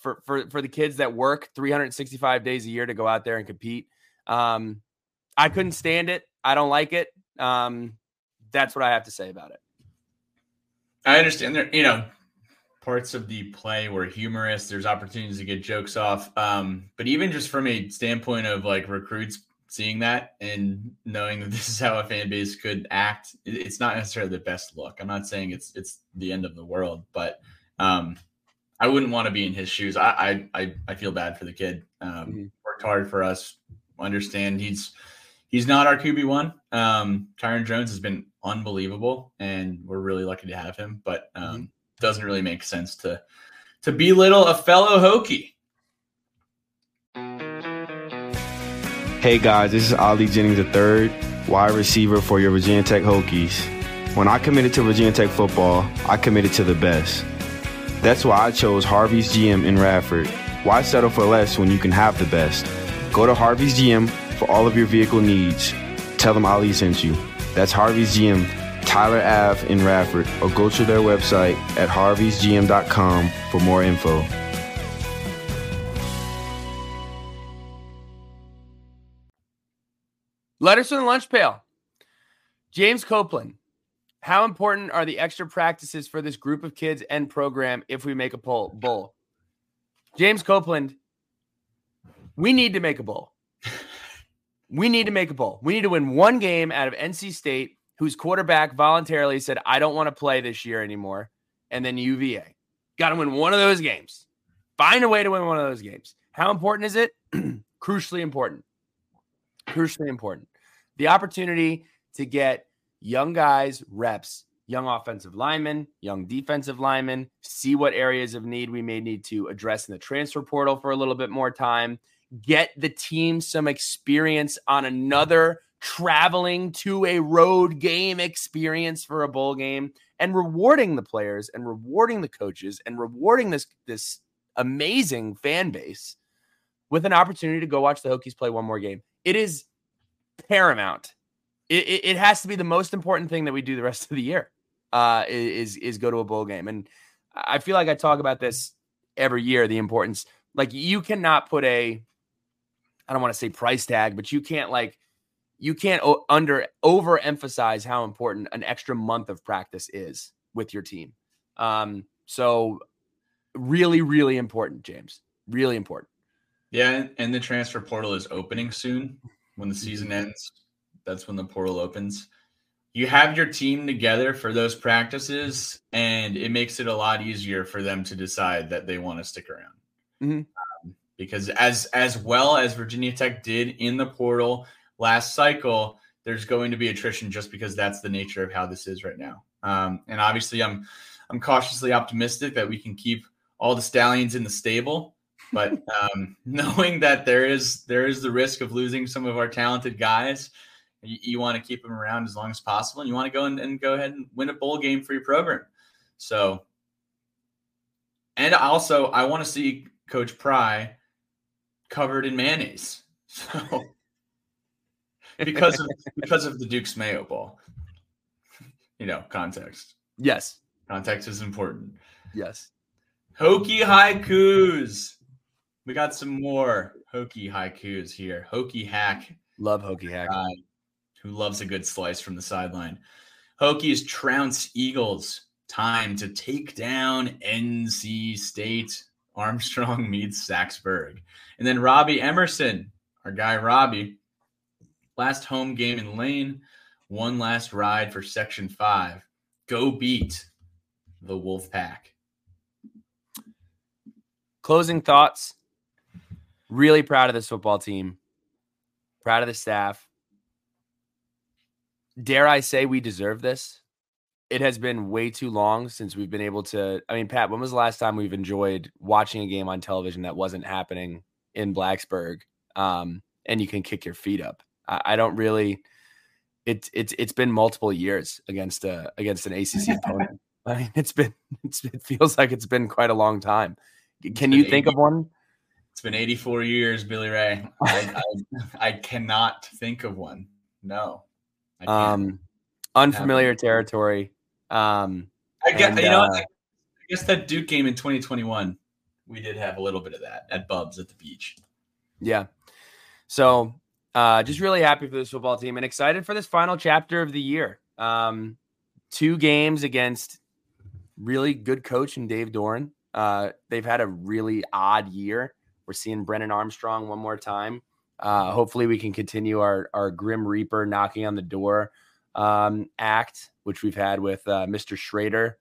Speaker 2: for for for the kids that work 365 days a year to go out there and compete. Um, I couldn't stand it. I don't like it. Um, that's what I have to say about it.
Speaker 3: I understand there, you know, parts of the play were humorous. There's opportunities to get jokes off. Um, but even just from a standpoint of like recruits seeing that and knowing that this is how a fan base could act, it's not necessarily the best look. I'm not saying it's it's the end of the world, but um, I wouldn't want to be in his shoes. I I I feel bad for the kid. Um, mm-hmm. Worked hard for us, understand he's he's not our QB one. Um, Kyron Drones has been unbelievable, and we're really lucky to have him. But um, mm-hmm. Doesn't really make sense to to belittle a fellow Hokie.
Speaker 4: Hey guys, this is Ali Jennings III, wide receiver for your Virginia Tech Hokies. When I committed to Virginia Tech football, I committed to the best. That's why I chose Harvey's GM in Radford. Why settle for less when you can have the best? Go to Harvey's GM for all of your vehicle needs. Tell them Ali sent you. That's Harvey's GM, Tyler Ave in Radford, or go to their website at harveysgm.com for more info.
Speaker 2: Letters from the lunch pail. James Copeland. How important are the extra practices for this group of kids and program if we make a poll, bowl? James Copeland, we need to make a bowl. we need to make a bowl. We need to win one game out of NC State, whose quarterback voluntarily said, I don't want to play this year anymore. And then UVA. Got to win one of those games. Find a way to win one of those games. How important is it? Crucially important. Crucially important. The opportunity to get young guys reps, young offensive linemen, young defensive linemen, see what areas of need we may need to address in the transfer portal for a little bit more time, get the team some experience on another traveling to a road game experience for a bowl game and rewarding the players and rewarding the coaches and rewarding this this amazing fan base with an opportunity to go watch the Hokies play one more game. It is paramount. It, it, it has to be the most important thing that we do the rest of the year uh, is is go to a bowl game. And I feel like I talk about this every year. The importance, like you cannot put a, I don't want to say price tag, but you can't like you can't o- under overemphasize how important an extra month of practice is with your team. Um, so really, really important, James. Really important.
Speaker 3: Yeah, and the transfer portal is opening soon. When the season ends, that's when the portal opens you have your team together for those practices, and it makes it a lot easier for them to decide that they want to stick around.
Speaker 2: Mhm.
Speaker 3: Um, because as as well as Virginia Tech did in the portal last cycle, there's going to be attrition just because that's the nature of how this is right now. Um, and obviously, I'm I'm cautiously optimistic that we can keep all the stallions in the stable. But um, knowing that there is there is the risk of losing some of our talented guys, you, you want to keep them around as long as possible, and you want to go and, and go ahead and win a bowl game for your program. So, and also, I want to see Coach Pry covered in mayonnaise. So, because of because of the Duke's Mayo Bowl, you know, context.
Speaker 2: Yes.
Speaker 3: Context is important.
Speaker 2: Yes.
Speaker 3: Hokie haikus. We got some more Hokie haikus here. Hokie hack
Speaker 2: Love Hokie Hack.
Speaker 3: guy who loves a good slice from the sideline. Hokies trounce Eagles. Time to take down NC State. Armstrong meets Saxburg. And then Robbie Emerson, our guy Robbie, last home game in Lane, one last ride for Section 5. Go beat the Wolfpack.
Speaker 2: Closing thoughts. Really proud of this football team. Proud of the staff. Dare I say we deserve this? It has been way too long since we've been able to. I mean, Pat, when was the last time we've enjoyed watching a game on television that wasn't happening in Blacksburg? Um, and you can kick your feet up. I, I don't really. It's it's it's been multiple years against a against an ACC opponent. I mean, it's been it's, it feels like it's been quite a long time. Can you think of one?
Speaker 3: It's been 84 years, Billy Ray. I, I, I cannot think of one. No.
Speaker 2: Um, unfamiliar territory. Um,
Speaker 3: I guess,
Speaker 2: and,
Speaker 3: you know,
Speaker 2: uh,
Speaker 3: I guess that Duke game in 2021, we did have a little bit of that at Bubs at the beach.
Speaker 2: yeah. So, uh, just really happy for this football team and excited for this final chapter of the year. Um, two games against really good coach and Dave Doeren. Uh, they've had a really odd year. We're seeing Brennan Armstrong one more time. Uh, hopefully, we can continue our our Grim Reaper knocking on the door um, act, which we've had with uh, Mr. Shrader,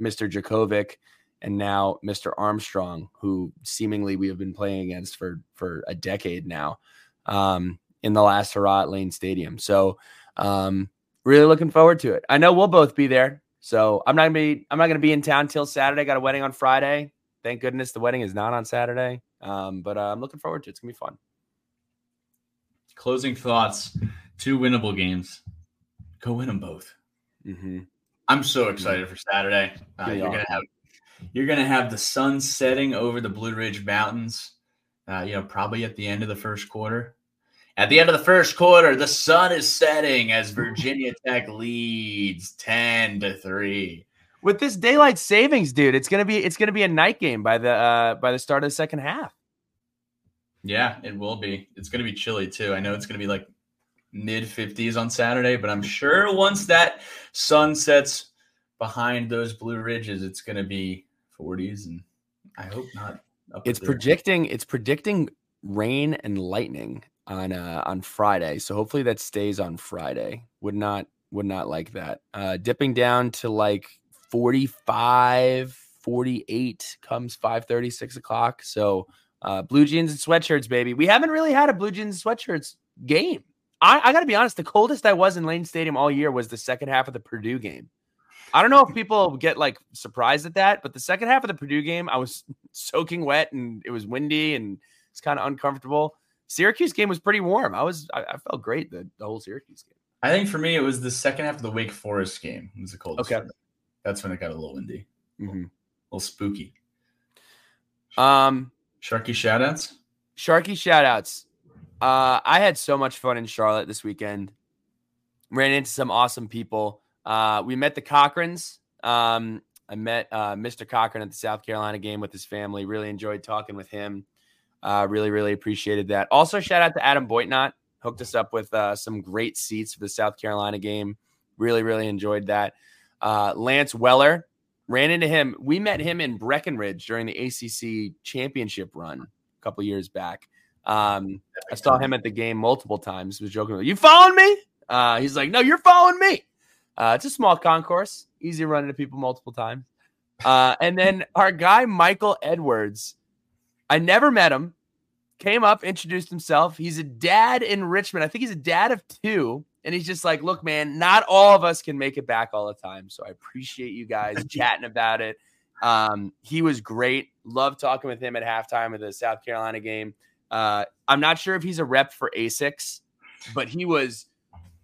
Speaker 2: Mr. Jurkovec, and now Mr. Armstrong, who seemingly we have been playing against for for a decade now um, in the last hurrah at Lane Stadium. So, um, really looking forward to it. I know we'll both be there. So I'm not gonna be I'm not gonna be in town till Saturday. Got a wedding on Friday. Thank goodness the wedding is not on Saturday. Um, but uh, I'm looking forward to it. It's gonna be fun.
Speaker 3: Closing thoughts two winnable games. Go win them both.
Speaker 2: Mm-hmm.
Speaker 3: I'm so excited for Saturday. Uh, you're gonna have you're gonna have the sun setting over the Blue Ridge Mountains. Uh, you know, probably at the end of the first quarter. At the end of the first quarter, the sun is setting as Virginia Tech leads ten to three.
Speaker 2: With this daylight savings, dude, it's gonna be it's gonna be a night game by the uh, by the start of the second half.
Speaker 3: Yeah, it will be. It's going to be chilly too. I know it's going to be like mid 50s on Saturday, but I'm sure once that sun sets behind those blue ridges, it's going to be 40s, and I hope not.
Speaker 2: It's predicting it's predicting rain and lightning on uh on Friday. So hopefully that stays on Friday. Would not would not like that. Uh dipping down to like 45, 48 comes 5 6 o'clock. So uh blue jeans and sweatshirts, baby. We haven't really had a blue jeans and sweatshirts game. I, I gotta be honest, the coldest I was in Lane Stadium all year was the second half of the Purdue game. I don't know if people get like surprised at that, but the second half of the Purdue game, I was soaking wet and it was windy and it's kind of uncomfortable. Syracuse game was pretty warm. I was I, I felt great the, the whole Syracuse game.
Speaker 3: I think for me, it was the second half of the Wake Forest game. It was the coldest.
Speaker 2: Okay.
Speaker 3: That's when it got a little windy, a little spooky.
Speaker 2: Um,
Speaker 3: Sharky shoutouts.
Speaker 2: Sharky shout outs. Uh, I had so much fun in Charlotte this weekend. Ran into some awesome people. Uh, we met the Cochrans. Um, I met uh, Mr. Cochran at the South Carolina game with his family. Really enjoyed talking with him. Uh, really, really appreciated that. Also, shout out to Adam Boitnott. Hooked us up with uh, some great seats for the South Carolina game. Really, really enjoyed that. Uh, Lance Weller ran into him. We met him in Breckenridge during the ACC championship run a couple years back. Um, I saw him at the game multiple times. Was joking, "You following me?" Uh, he's like, "No, you're following me." Uh, it's a small concourse, easy running to people multiple times. Uh, and then our guy Michael Edwards, I never met him. Came up, introduced himself. He's a dad in Richmond. I think he's a dad of two. And he's just like, look, man, not all of us can make it back all the time. So I appreciate you guys chatting about it. Um, he was great. Love talking with him at halftime of the South Carolina game. Uh, I'm not sure if he's a rep for ASICS, but he was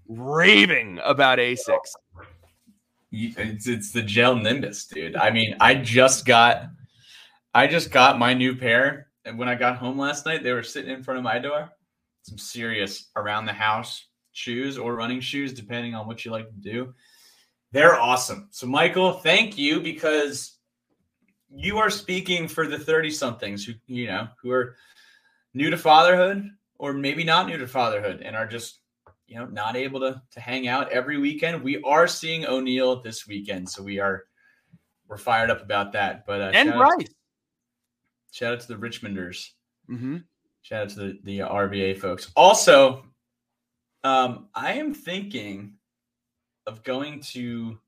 Speaker 2: raving about ASICS.
Speaker 3: It's it's the gel nimbus, dude. I mean, I just got I just got my new pair, and when I got home last night, they were sitting in front of my door. Some serious around the house shoes or running shoes, depending on what you like to do. They're awesome. So, Michael, thank you because you are speaking for the 30 somethings who, you know, who are new to fatherhood or maybe not new to fatherhood and are just you know, not able to to hang out every weekend. We are seeing O'Neill this weekend, so we are we're fired up about that. But uh,
Speaker 2: And Bryce.
Speaker 3: Shout out to the Richmonders.
Speaker 2: Mm-hmm.
Speaker 3: Shout out to the the RVA folks. Also, um, I am thinking of going to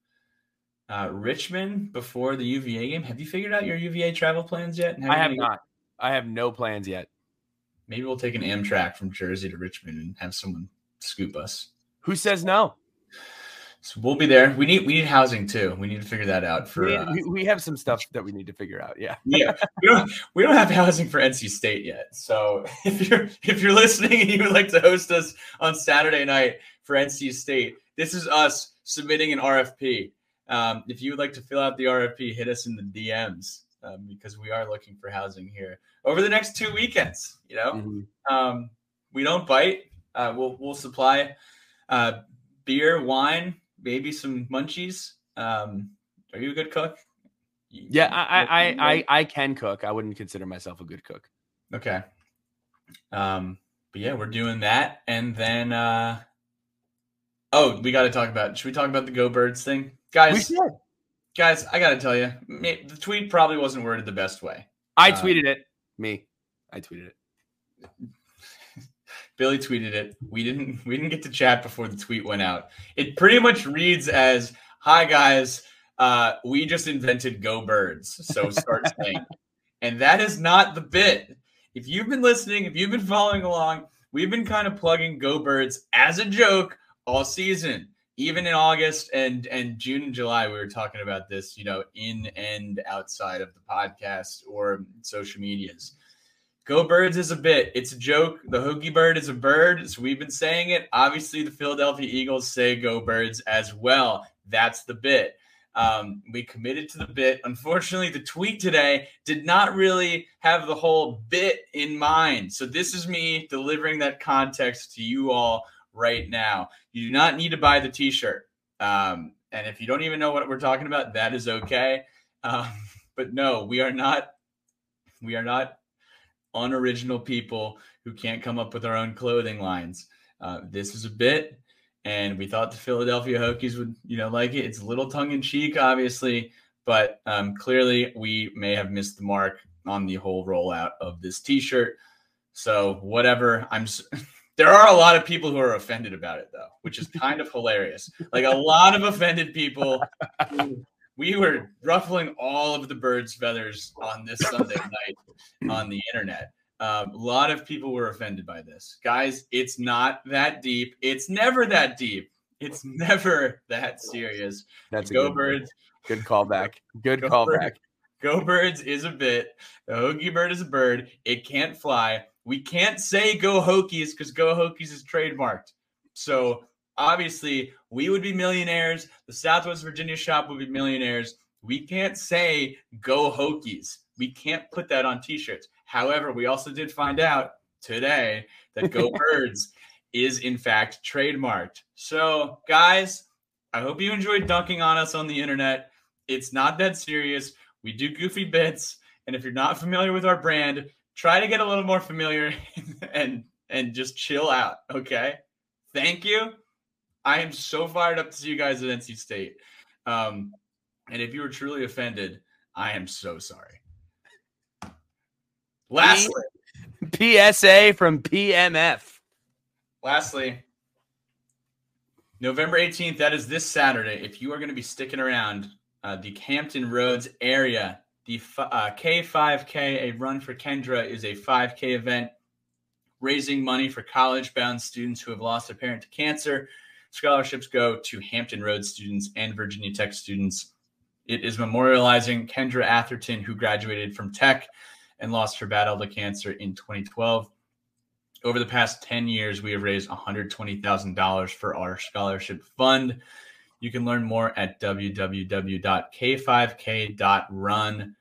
Speaker 3: uh, Richmond before the UVA game. Have you figured out your UVA travel plans yet?
Speaker 2: I have not. I have no plans yet.
Speaker 3: Maybe we'll take an Amtrak from Jersey to Richmond and have someone scoop us.
Speaker 2: Who says no?
Speaker 3: So we'll be there. We need we need housing too. We need to figure that out for.
Speaker 2: we,
Speaker 3: uh,
Speaker 2: we, have some stuff that we need to figure out. Yeah.
Speaker 3: yeah, we don't we don't have housing for NC State yet. So if you're if you're listening and you would like to host us on Saturday night for NC State, this is us submitting an RFP. Um, if you would like to fill out the RFP, hit us in the DMs um, because we are looking for housing here over the next two weekends. You know,
Speaker 2: Mhm.
Speaker 3: um, we don't bite. Uh, we'll we'll supply uh, beer, wine, maybe some munchies. Um, are you a good cook? You-
Speaker 2: Yeah, I, I, I, I, can cook. I wouldn't consider myself a good cook.
Speaker 3: Okay. Um, but yeah, we're doing that, and then uh, oh, we got to talk about. Should we talk about the Go Birds thing,
Speaker 2: We
Speaker 3: guys?
Speaker 2: should.
Speaker 3: Guys, I got to tell you, the tweet probably wasn't worded the best way.
Speaker 2: I
Speaker 3: Uh,
Speaker 2: tweeted it. Me. I tweeted it.
Speaker 3: Billy tweeted it. We didn't we didn't get to chat before the tweet went out. It pretty much reads as hi guys, uh, we just invented Go Birds. So start saying. And that is not the bit. If you've been listening, if you've been following along, we've been kind of plugging Go Birds as a joke all season. Even in August and and June and July, we were talking about this, you know, in and outside of the podcast or social medias. Go Birds is a bit. It's a joke. The Hokie Bird is a bird. So we've been saying it. Obviously, the Philadelphia Eagles say Go Birds as well. That's the bit. Um, we committed to the bit. Unfortunately, the tweet today did not really have the whole bit in mind. So this is me delivering that context to you all right now. You do not need to buy the T-shirt. Um, and if you don't even know what we're talking about, that is okay. Um, but no, we are not. We are not unoriginal people who can't come up with our own clothing lines. Uh, this is a bit, and we thought the Philadelphia Hokies would, you know, like it. It's a little tongue in cheek, obviously, but um, clearly we may have missed the mark on the whole rollout of this T-shirt. So whatever. I'm. There are a lot of people who are offended about it, though, which is kind of hilarious. Like a lot of offended people. We were ruffling all of the birds' feathers on this Sunday night on the internet. Um, a lot of people were offended by this. Guys, it's not that deep. It's never that deep. It's never that serious.
Speaker 2: That's
Speaker 3: Go
Speaker 2: good,
Speaker 3: Birds.
Speaker 2: good callback. Good
Speaker 3: Go
Speaker 2: callback.
Speaker 3: Birds. Go Birds is a bit. The Hokie bird is a bird. It can't fly. We can't say Go Hokies because Go Hokies is trademarked. So obviously, we would be millionaires. The Southwest Virginia shop would be millionaires. We can't say Go Hokies. We can't put that on t-shirts. However, we also did find out today that Go Birds is in fact trademarked. So, guys, I hope you enjoyed dunking on us on the internet. It's not that serious. We do goofy bits, and if you're not familiar with our brand, try to get a little more familiar and and just chill out, okay? Thank you. I am so fired up to see you guys at NC State. Um, and if you were truly offended, I am so sorry. Lastly,
Speaker 2: PSA from PMF.
Speaker 3: lastly, November 18th, that is this Saturday. If you are going to be sticking around uh, the Hampton Roads area, the uh, K5K, a run for Kendra, is a 5K event raising money for college bound students who have lost a parent to cancer. Scholarships go to Hampton Roads students and Virginia Tech students. It is memorializing Kendra Atherton, who graduated from Tech and lost her battle to cancer in 2012. Over the past 10 years, we have raised $120,000 for our scholarship fund. You can learn more at www.k5k.run.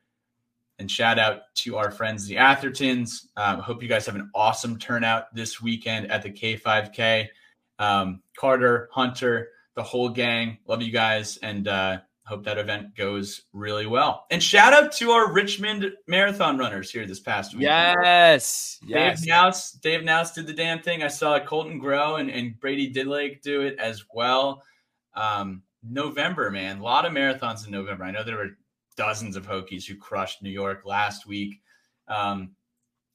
Speaker 3: And shout out to our friends, the Athertons. Um, hope you guys have an awesome turnout this weekend at the K5K. Um, Carter, Hunter, the whole gang. Love you guys. And uh, hope that event goes really well. And shout out to our Richmond marathon runners here this past week.
Speaker 2: Yes. Yes.
Speaker 3: Dave Nouse, Dave Nouse did the damn thing. I saw Colton Grow and, and Brady Didlake do it as well. Um, November, man, a lot of marathons in November. I know there were dozens of Hokies who crushed New York last week. Um,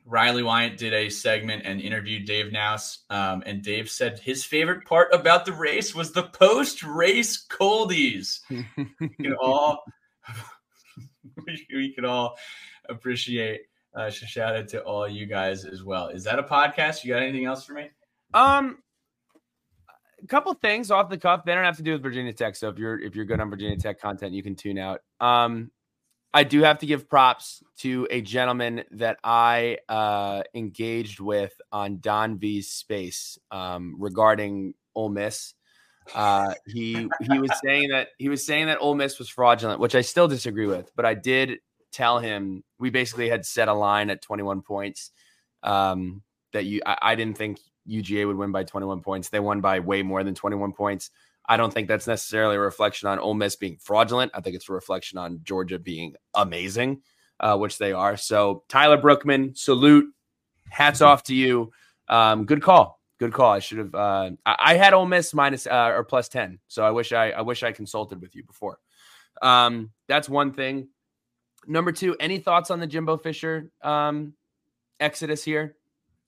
Speaker 3: Riley Wyatt did a segment and interviewed Dave Nouse, um, and Dave said his favorite part about the race was the post-race coldies. we can all we, we can all appreciate. Uh, shout out to all you guys as well. Is that a podcast? You got anything else for me?
Speaker 2: Um, a couple things off the cuff. They don't have to do with Virginia Tech. So if you're if you're good on Virginia Tech content, you can tune out. Um, I do have to give props to a gentleman that I uh, engaged with on Don V's space um, regarding Ole Miss. Uh, he he was saying that he was saying that Ole Miss was fraudulent, which I still disagree with. But I did tell him we basically had set a line at 21 points. Um, that you I, I didn't think UGA would win by 21 points. They won by way more than 21 points. I don't think that's necessarily a reflection on Ole Miss being fraudulent. I think it's a reflection on Georgia being amazing, uh, which they are. So Tyler Brookman, salute, hats off to you. Um, good call, good call. I should have. Uh, I, I had Ole Miss minus uh, or plus 10, so I wish I I wish I consulted with you before. Um, that's one thing. Number two, any thoughts on the Jimbo Fisher um, exodus here?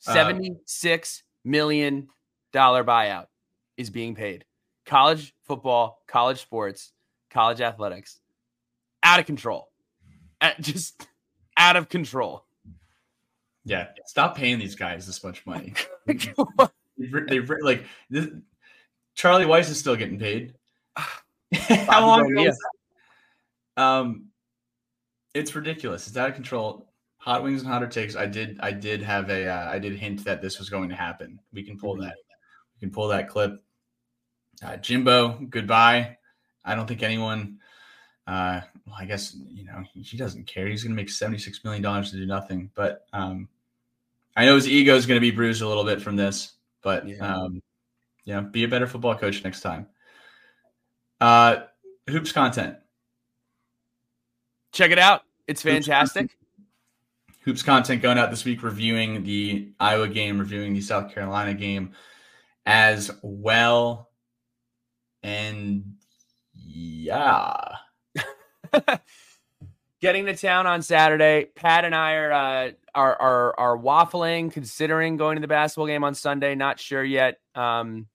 Speaker 3: Uh,
Speaker 2: Seventy-six million dollar buyout is being paid. College football, college sports, college athletics, out of control, Uh, just out of control.
Speaker 3: Yeah, stop paying these guys this much money. They, re- they re- like this, Charlie Weis is still getting paid. How long that? Um, it's ridiculous. It's out of control. Hot wings and hotter takes. I did. I did have a. Uh, I did hint that this was going to happen. We can pull
Speaker 2: Mhm.
Speaker 3: that. We can pull that clip. Uh, Jimbo, goodbye. I don't think anyone. Uh, well, I guess you know he, he doesn't care. He's going to make seventy six million dollars to do nothing. But um, I know his ego is going to be bruised a little bit from this. But
Speaker 2: Yeah.
Speaker 3: um, you know, be a better football coach next time. Uh, hoops content.
Speaker 2: Check it out. It's
Speaker 3: Hoops
Speaker 2: fantastic.
Speaker 3: Hoops content going out this week, reviewing the Iowa game, reviewing the South Carolina game as well. And yeah,
Speaker 2: Getting to town on Saturday. Pat and I are uh, are are are waffling, considering going to the basketball game on Sunday. Not sure yet. Um,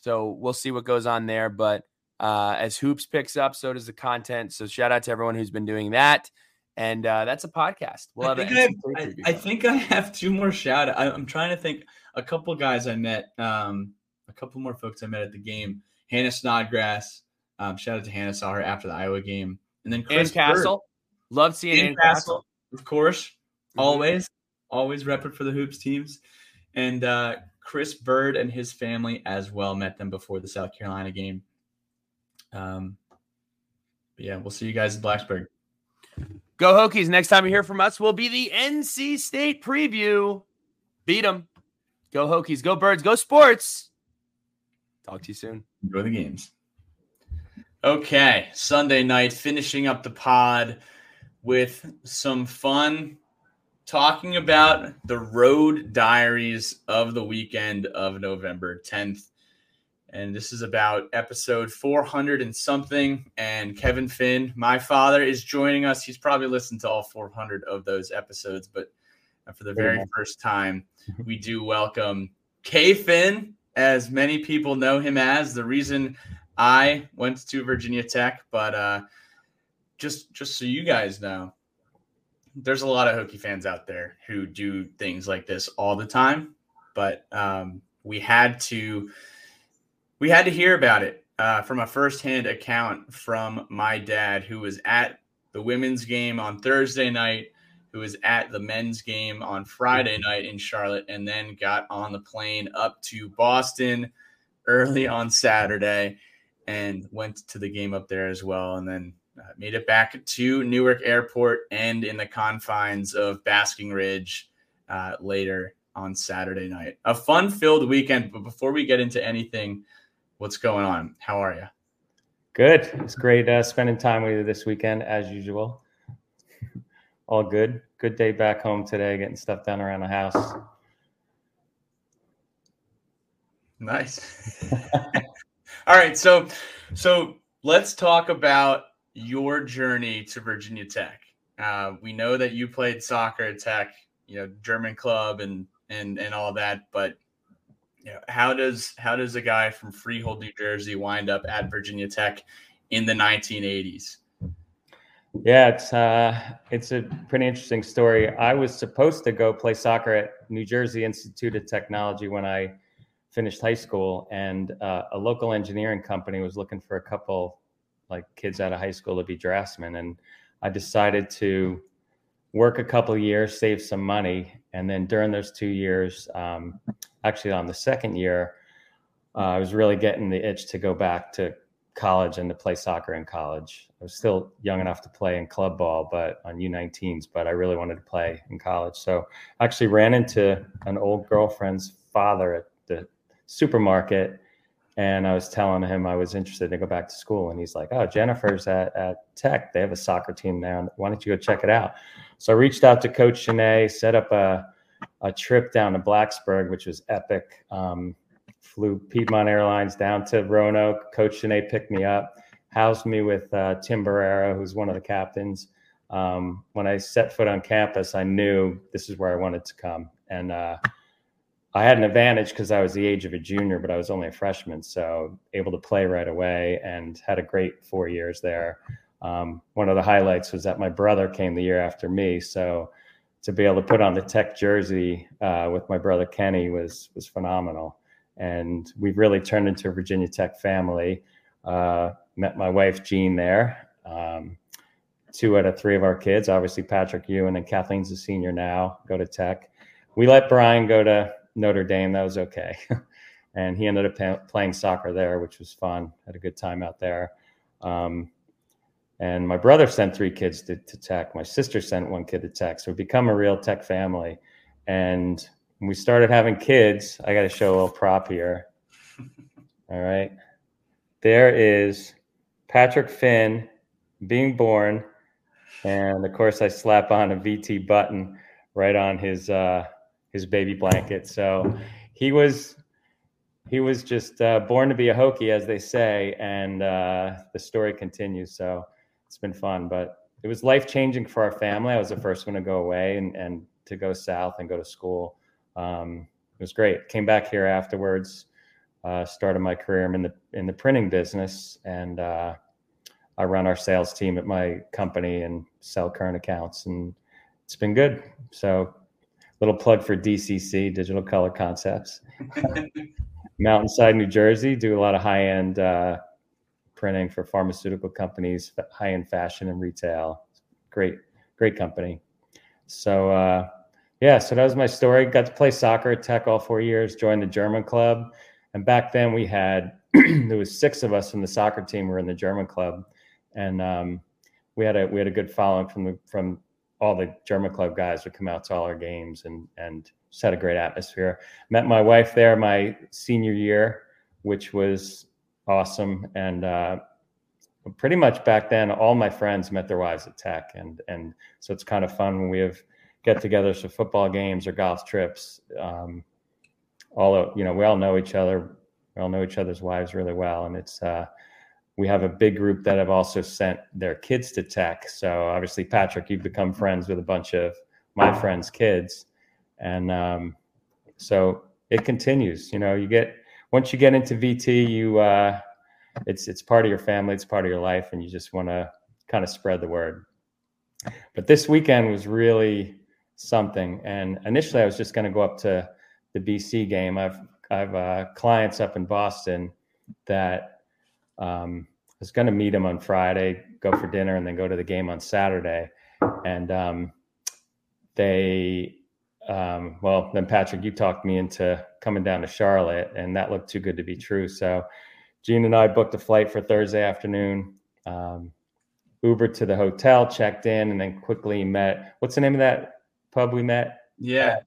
Speaker 2: so we'll see what goes on there. But uh, as hoops picks up, so does the content. So shout out to everyone who's been doing that. And uh, that's a podcast. We'll
Speaker 3: I
Speaker 2: have
Speaker 3: think I, have, I, I think I have two more shout. I, I'm trying to think. A couple guys I met um, a couple more folks I met at the game. Hannah Snodgrass. Um, shout out to Hannah. Saw her after the Iowa game, and then
Speaker 2: Ann
Speaker 3: Chris
Speaker 2: Castle. Love seeing
Speaker 3: Bird.
Speaker 2: Ann
Speaker 3: Ann
Speaker 2: Castle.
Speaker 3: Castle, of course,
Speaker 2: Mhm.
Speaker 3: always, always repping for the hoops teams, and uh, Chris Bird and his family as well. Met them before the South Carolina game. Um, yeah, we'll see you guys in Blacksburg.
Speaker 2: Go Hokies. Next time you hear from us will be the NC State preview. Beat them. Go Hokies. Go Birds. Go Sports. Talk to you soon.
Speaker 3: Enjoy the games. Okay, Sunday night, finishing up the pod with some fun talking about the road diaries of the weekend of November 10th. And this is about episode 400 and something. And Kevin Finn, my father, is joining us. He's probably listened to all 400 of those episodes, but for the very first time, we do welcome K Finn, as many people know him as. The reason I went to Virginia Tech, but uh, just just so you guys know, there's a lot of Hokie fans out there who do things like this all the time. But um, we had to we had to hear about it uh, from a firsthand account from my dad, who was at the women's game on Thursday night, who was at the men's game on Friday night in Charlotte, and then got on the plane up to Boston early on Saturday and went to the game up there as well, and then uh, made it back to Newark Airport and in the confines of Basking Ridge uh, later on Saturday night. A fun filled weekend, but before we get into anything, what's going on? How are you?
Speaker 5: Good. It's great uh, spending time with you this weekend, as usual. All good. Good day back home today, getting stuff done around the house.
Speaker 3: Nice. All right, so so let's talk about your journey to Virginia Tech. Uh, we know that you played soccer at Tech, you know, German club and and and all that, but you know, how does how does a guy from Freehold, New Jersey, wind up at Virginia Tech in the 1980s?
Speaker 5: Yeah, it's uh, it's a pretty interesting story. I was supposed to go play soccer at New Jersey Institute of Technology when I finished high school, and uh, a local engineering company was looking for a couple like kids out of high school to be draftsmen, and I decided to work a couple years, save some money, and then during those two years, um, actually on the second year, uh, I was really getting the itch to go back to college and to play soccer in college. I was still young enough to play in club ball, but on U19s, but I really wanted to play in college. So I actually ran into an old girlfriend's father at the supermarket and I was telling him I was interested to go back to school. And he's like, Oh, Jennifer's at, at Tech. They have a soccer team there. Why don't you go check it out? So I reached out to Coach Shanae, set up a, a trip down to Blacksburg, which was epic. Um, flew Piedmont Airlines down to Roanoke. Coach Shanae picked me up, housed me with uh, Tim Barrera, who's one of the captains. Um, when I set foot on campus, I knew this is where I wanted to come. And uh, I had an advantage because I was the age of a junior, but I was only a freshman, so able to play right away and had a great four years there. Um, one of the highlights was that my brother came the year after me, so to be able to put on the Tech jersey uh, with my brother Kenny was was phenomenal. And we've really turned into a Virginia Tech family. Uh, met my wife Jean there. Um, two out of three of our kids, obviously Patrick Ewan and then Kathleen's a senior now, go to Tech. We let Brian go to Notre Dame. That was okay. and he ended up playing soccer there, which was fun. Had a good time out there. Um, and my brother sent three kids to, to Tech. My sister sent one kid to Tech. So we've become a real Tech family. And when we started having kids, I got to show a little prop here. All right. There is Patrick Finn being born. And of course, I slap on a VT button right on his uh, his baby blanket. So he was he was just uh, born to be a Hokie, as they say, and uh, the story continues. So it's been fun, but it was life changing for our family. I was the first one to go away and, and to go south and go to school. Um, it was great. Came back here afterwards. Uh, started my career in the in the printing business, and uh, I run our sales team at my company and sell current accounts, and it's been good. So little plug for DCC, Digital Color Concepts. Mountainside, New Jersey. Do a lot of high end uh, printing for pharmaceutical companies, high end fashion and retail. Great, great company. So uh, yeah, so that was my story. Got to play soccer at Tech all four years. Joined the German club, and back then we had there was six of us from the soccer team were in the German club, and um, we had a we had a good following from the from all the German club guys would come out to all our games and and just had a great atmosphere. Met my wife there my senior year, which was awesome, and uh, pretty much back then all my friends met their wives at Tech, and and so it's kind of fun when we have get-togethers for football games or golf trips. Um, all you know, we all know each other. We all know each other's wives really well, and it's uh, we have a big group that have also sent their kids to tech. So obviously, Patrick, you've become friends with a bunch of my friends' kids, and um, so it continues. You know, you get once you get into VT, you uh, it's it's part of your family, it's part of your life, and you just want to kind of spread the word. But this weekend was really something. And initially, I was just going to go up to the BC game. I've I've uh, clients up in Boston that um, I was going to meet him on Friday, go for dinner, and then go to the game on Saturday. And um, they, um, well, then Patrick, you talked me into coming down to Charlotte, and that looked too good to be true. So Jean and I booked a flight for Thursday afternoon. Um, Uber to the hotel, checked in, and then quickly met. What's the name of that pub we met?
Speaker 3: Yeah,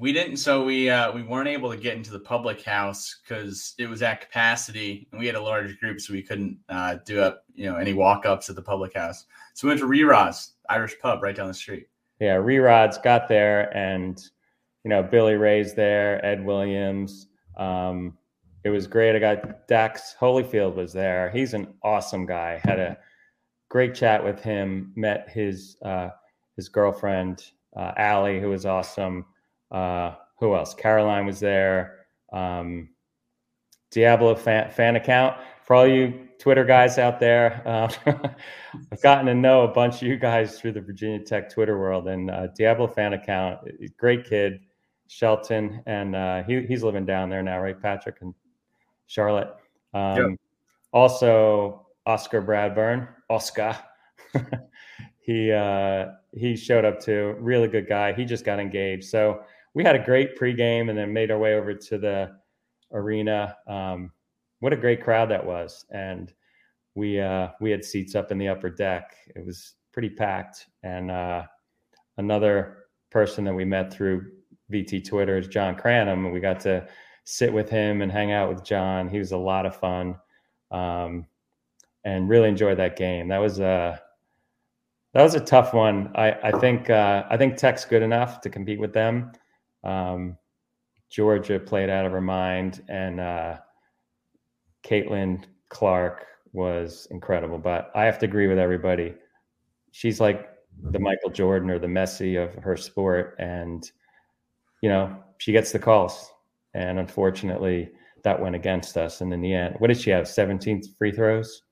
Speaker 3: we didn't so we uh we weren't able to get into the public house because it was at capacity and we had a large group so we couldn't uh do up you know any walk-ups at the public house. So we went to Rerod's irish pub right down the street.
Speaker 5: Yeah Rerod's got there and you know billy ray's there ed williams um it was great. I got dax holyfield was there. He's an awesome guy. Had a great chat with him met his uh his girlfriend uh, Allie, who was awesome uh, who else? Caroline was there. Um, Diablo fan, fan account for all you Twitter guys out there. Uh, I've gotten to know a bunch of you guys through the Virginia Tech Twitter world, and uh, Diablo fan account, great kid, Shelton, and uh, he, he's living down there now, right, Patrick and Charlotte. Um, yep. Also, Oscar Bradburn, Oscar. he uh, he showed up too. Really good guy. He just got engaged, so we had a great pregame and then made our way over to the arena. Um, what a great crowd that was, and we uh, we had seats up in the upper deck. It was pretty packed, and uh, another person that we met through VT Twitter is John Cranham, and we got to sit with him and hang out with John. He was a lot of fun, um, and really enjoyed that game. That was a that was a tough one. I, I think uh, I think Tech's good enough to compete with them. Um, Georgia played out of her mind, and uh, Caitlin Clark was incredible. But I have to agree with everybody. She's like the Michael Jordan or the Messi of her sport, and you know she gets the calls. And unfortunately, that went against us. And in the end, what did she have? 17 free throws.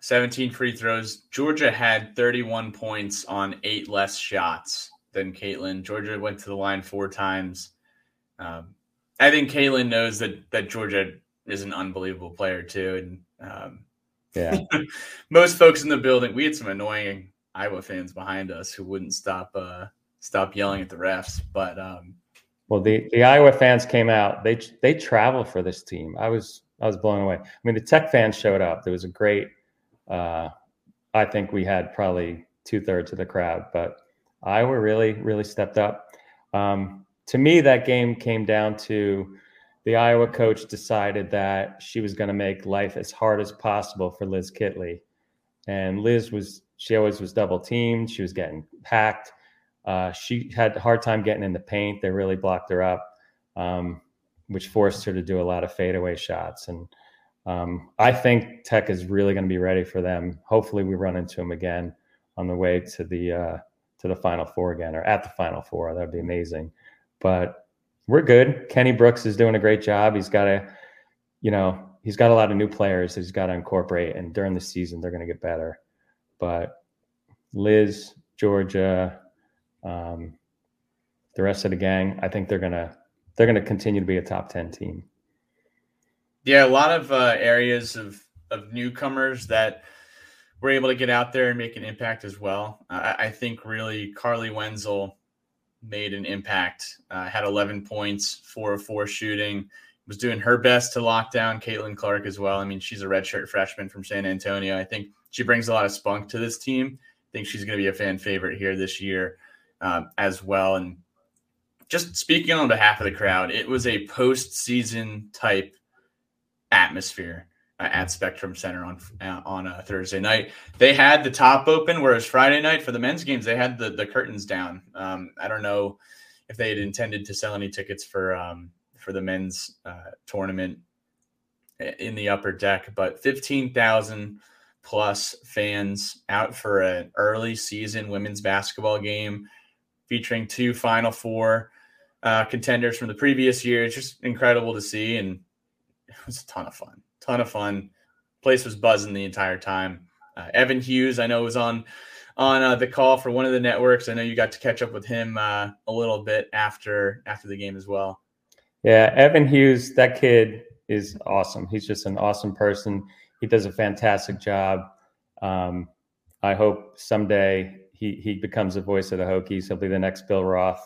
Speaker 3: 17 free throws. Georgia had 31 points on eight less shots than Caitlin. Georgia went to the line four times. Um, I think Caitlin knows that that Georgia is an unbelievable player too, and um,
Speaker 5: yeah,
Speaker 3: most folks in the building. We had some annoying Iowa fans behind us who wouldn't stop uh, stop yelling at the refs. But um,
Speaker 5: well, the the Iowa fans came out. They they travel for this team. I was I was blown away. I mean, the Tech fans showed up. There was a great. Uh, I think we had probably two thirds of the crowd, but Iowa really, really stepped up. Um, to me, that game came down to the Iowa coach decided that she was going to make life as hard as possible for Liz Kitley. And Liz was, she always was double teamed. She was getting packed. Uh, she had a hard time getting in the paint. They really blocked her up, um, which forced her to do a lot of fadeaway shots. And um, I think Tech is really going to be ready for them. Hopefully, we run into them again on the way to the uh, to the Final Four again or at the Final Four. That would be amazing. But we're good. Kenny Brooks is doing a great job. He's got a, you know, he's got a lot of new players he's got to incorporate, and during the season they're going to get better. But Liz, Georgia, um, the rest of the gang, I think they're gonna they're gonna continue to be a top ten team.
Speaker 3: Yeah, a lot of uh, areas of of newcomers that were able to get out there and make an impact as well. I, I think really Carleigh Wenzel made an impact. Uh, had 11 points, four of four shooting. Was doing her best to lock down Caitlin Clark as well. I mean, she's a redshirt freshman from San Antonio. I think she brings a lot of spunk to this team. I think she's going to be a fan favorite here this year um, as well. And just speaking on behalf of the crowd, it was a postseason type atmosphere uh, at Spectrum Center on uh, on a Thursday night. They had the top open, whereas Friday night for the men's games they had the the curtains down. Um, I don't know if they had intended to sell any tickets for um, for the men's uh, tournament in the upper deck, but fifteen thousand plus fans out for an early season women's basketball game featuring two Final Four uh, contenders from the previous year. It's just incredible to see, and it was a ton of fun. Ton of fun. Place was buzzing the entire time. Uh, Evan Hughes, I know, was on on uh, the call for one of the networks. I know you got to catch up with him uh, a little bit after after the game as well.
Speaker 5: Yeah, Evan Hughes, that kid is awesome. He's just an awesome person. He does a fantastic job. Um, I hope someday he he becomes the voice of the Hokies. He'll be the next Bill Roth.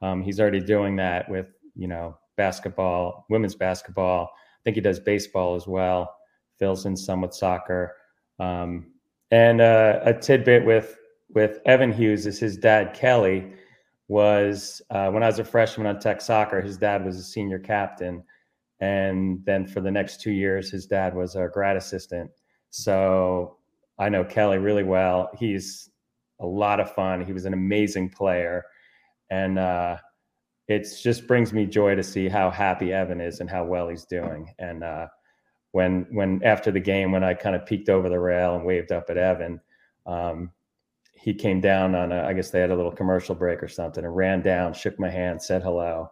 Speaker 5: Um, he's already doing that with you know basketball, women's basketball. Think he does baseball as well. Fills in some with soccer. Um, and uh, a tidbit with with Evan Hughes is his dad Kelly was uh, when I was a freshman on Tech Soccer. His dad was a senior captain, and then for the next two years, his dad was a grad assistant. So I know Kelly really well. He's a lot of fun. He was an amazing player, and uh, it just brings me joy to see how happy Evan is and how well he's doing. And uh, when when after the game, when I kind of peeked over the rail and waved up at Evan, um, he came down on a, I guess they had a little commercial break or something, and ran down, shook my hand, said hello,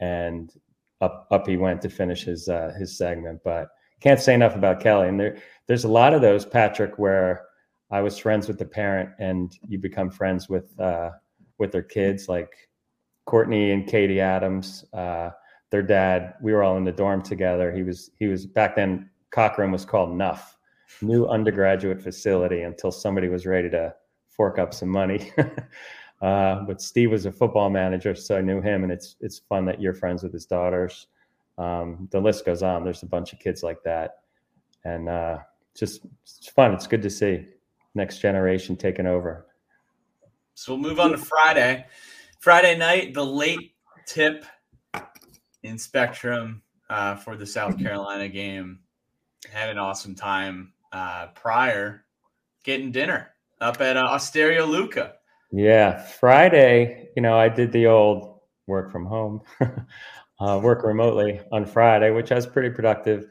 Speaker 5: and up up he went to finish his uh, his segment. But can't say enough about Kelly. And there there's a lot of those, Patrick, where I was friends with the parent, and you become friends with uh, with their kids, like Courtney and Katie Adams. Uh, their dad, we were all in the dorm together. He was he was back then. Cochrane was called Nuff, new undergraduate facility, until somebody was ready to fork up some money. uh, but Steve was a football manager, so I knew him, and it's it's fun that you're friends with his daughters. Um, the list goes on. There's a bunch of kids like that, and uh, just it's fun. It's good to see next generation taking over.
Speaker 3: So we'll move on to Friday. Friday night, the late tip in Spectrum uh, for the South Carolina game. Had an awesome time uh, prior getting dinner up at uh, Osteria Luca.
Speaker 5: Yeah, Friday, you know, I did the old work from home, uh, work remotely on Friday, which was pretty productive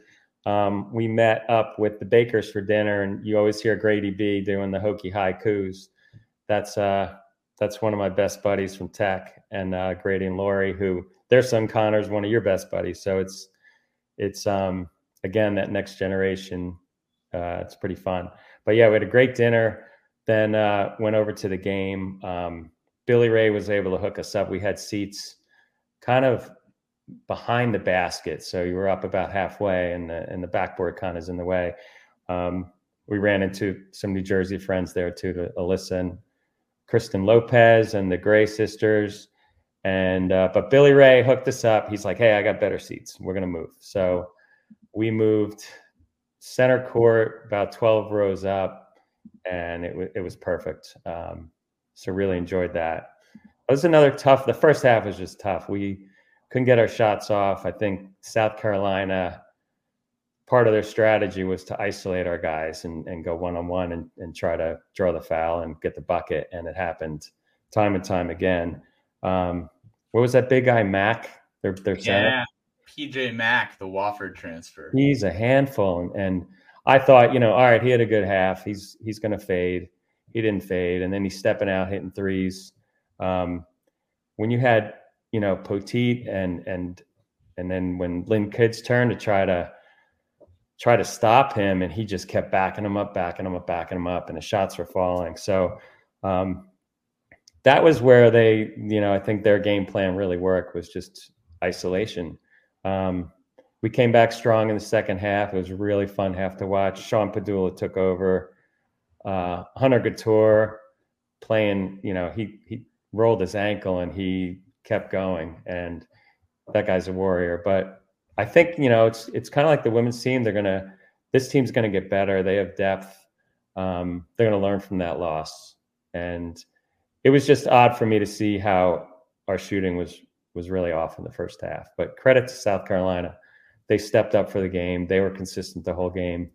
Speaker 5: um, we met up with the bakers for dinner, and you always hear Grady B doing the Hokie haikus. That's uh, that's one of my best buddies from Tech, and uh, Grady and Lori, who their son Connor is one of your best buddies. So it's it's um, again that next generation. Uh, it's pretty fun. But yeah, we had a great dinner. Then uh, went over to the game. Um, Billy Ray was able to hook us up. We had seats kind of behind the basket. So you were up about halfway and the, and the backboard kind of is in the way. Um, we ran into some New Jersey friends there too, Alyssa and Kristen Lopez and the Gray sisters. And, uh, but Billy Ray hooked us up. He's like, Hey, I got better seats. We're to move. So we moved center court about 12 rows up and it, w- it was perfect. Um, so really enjoyed that. It was another tough, the first half was just tough. We, couldn't get our shots off. I think South Carolina, part of their strategy was to isolate our guys and, and go one on one and, and try to draw the foul and get the bucket. And it happened time and time again. Um, what was that big guy, Mac? Their, their
Speaker 3: yeah, BJ Mack, the Wofford transfer.
Speaker 5: He's a handful. And, and I thought, you know, all right, he had a good half. He's he's going to fade. He didn't fade, and then he's stepping out, hitting threes. Um, when you had you know, Poteat and and and then when Lynn Kidd's turn to try to try to stop him, and he just kept backing him up, backing him up, backing him up, and the shots were falling. So um, that was where they, you know, I think their game plan really worked was just isolation. Um, we came back strong in the second half. It was a really fun half to watch. Sean Pedulla took over. Uh, Hunter Cattoor playing, you know, he he rolled his ankle and he kept going, and that guy's a warrior. But I think you know it's it's kind of like the women's team. They're gonna this team's gonna get better. They have depth. Um, they're gonna learn from that loss, and it was just odd for me to see how our shooting was was really off in the first half. But credit to South Carolina, they stepped up for the game. They were consistent the whole game.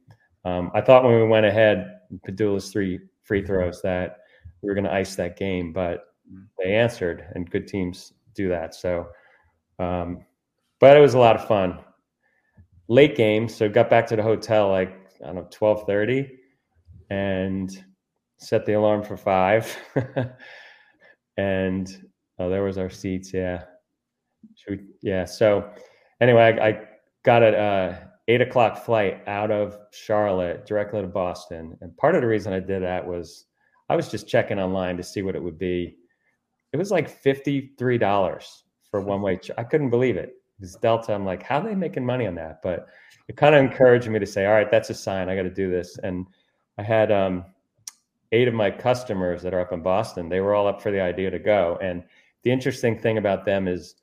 Speaker 5: Um, I thought when we went ahead, Pedulla's three free throws that we were going to ice that game, but they answered, and good teams do that. So, um, but it was a lot of fun. Late game, so got back to the hotel like I don't know twelve thirty, and set the alarm for five. and oh, there was our seats. Yeah, we, yeah. So anyway, I, I got a uh, eight o'clock flight out of Charlotte directly to Boston, and part of the reason I did that was I was just checking online to see what it would be. It was like fifty three dollars for one way. I couldn't believe it. It's Delta. I'm like, how are they making money on that? But it kind of encouraged me to say, all right, that's a sign. I got to do this. And I had um, eight of my customers that are up in Boston. They were all up for the idea to go. And the interesting thing about them is,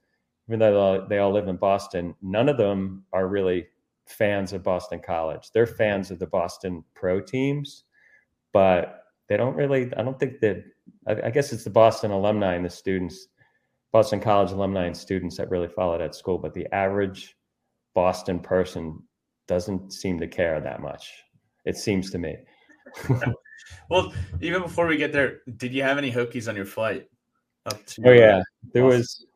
Speaker 5: even though they all live in Boston, none of them are really fans of Boston College. They're fans of the Boston pro teams, but they don't really, I don't think that, I, I guess it's the Boston alumni and the students, Boston College alumni and students that really follow that school. But the average Boston person doesn't seem to care that much. It seems to me.
Speaker 3: Well, even before we get there, did you have any Hokies on your flight? Up to,
Speaker 5: Oh yeah, there was,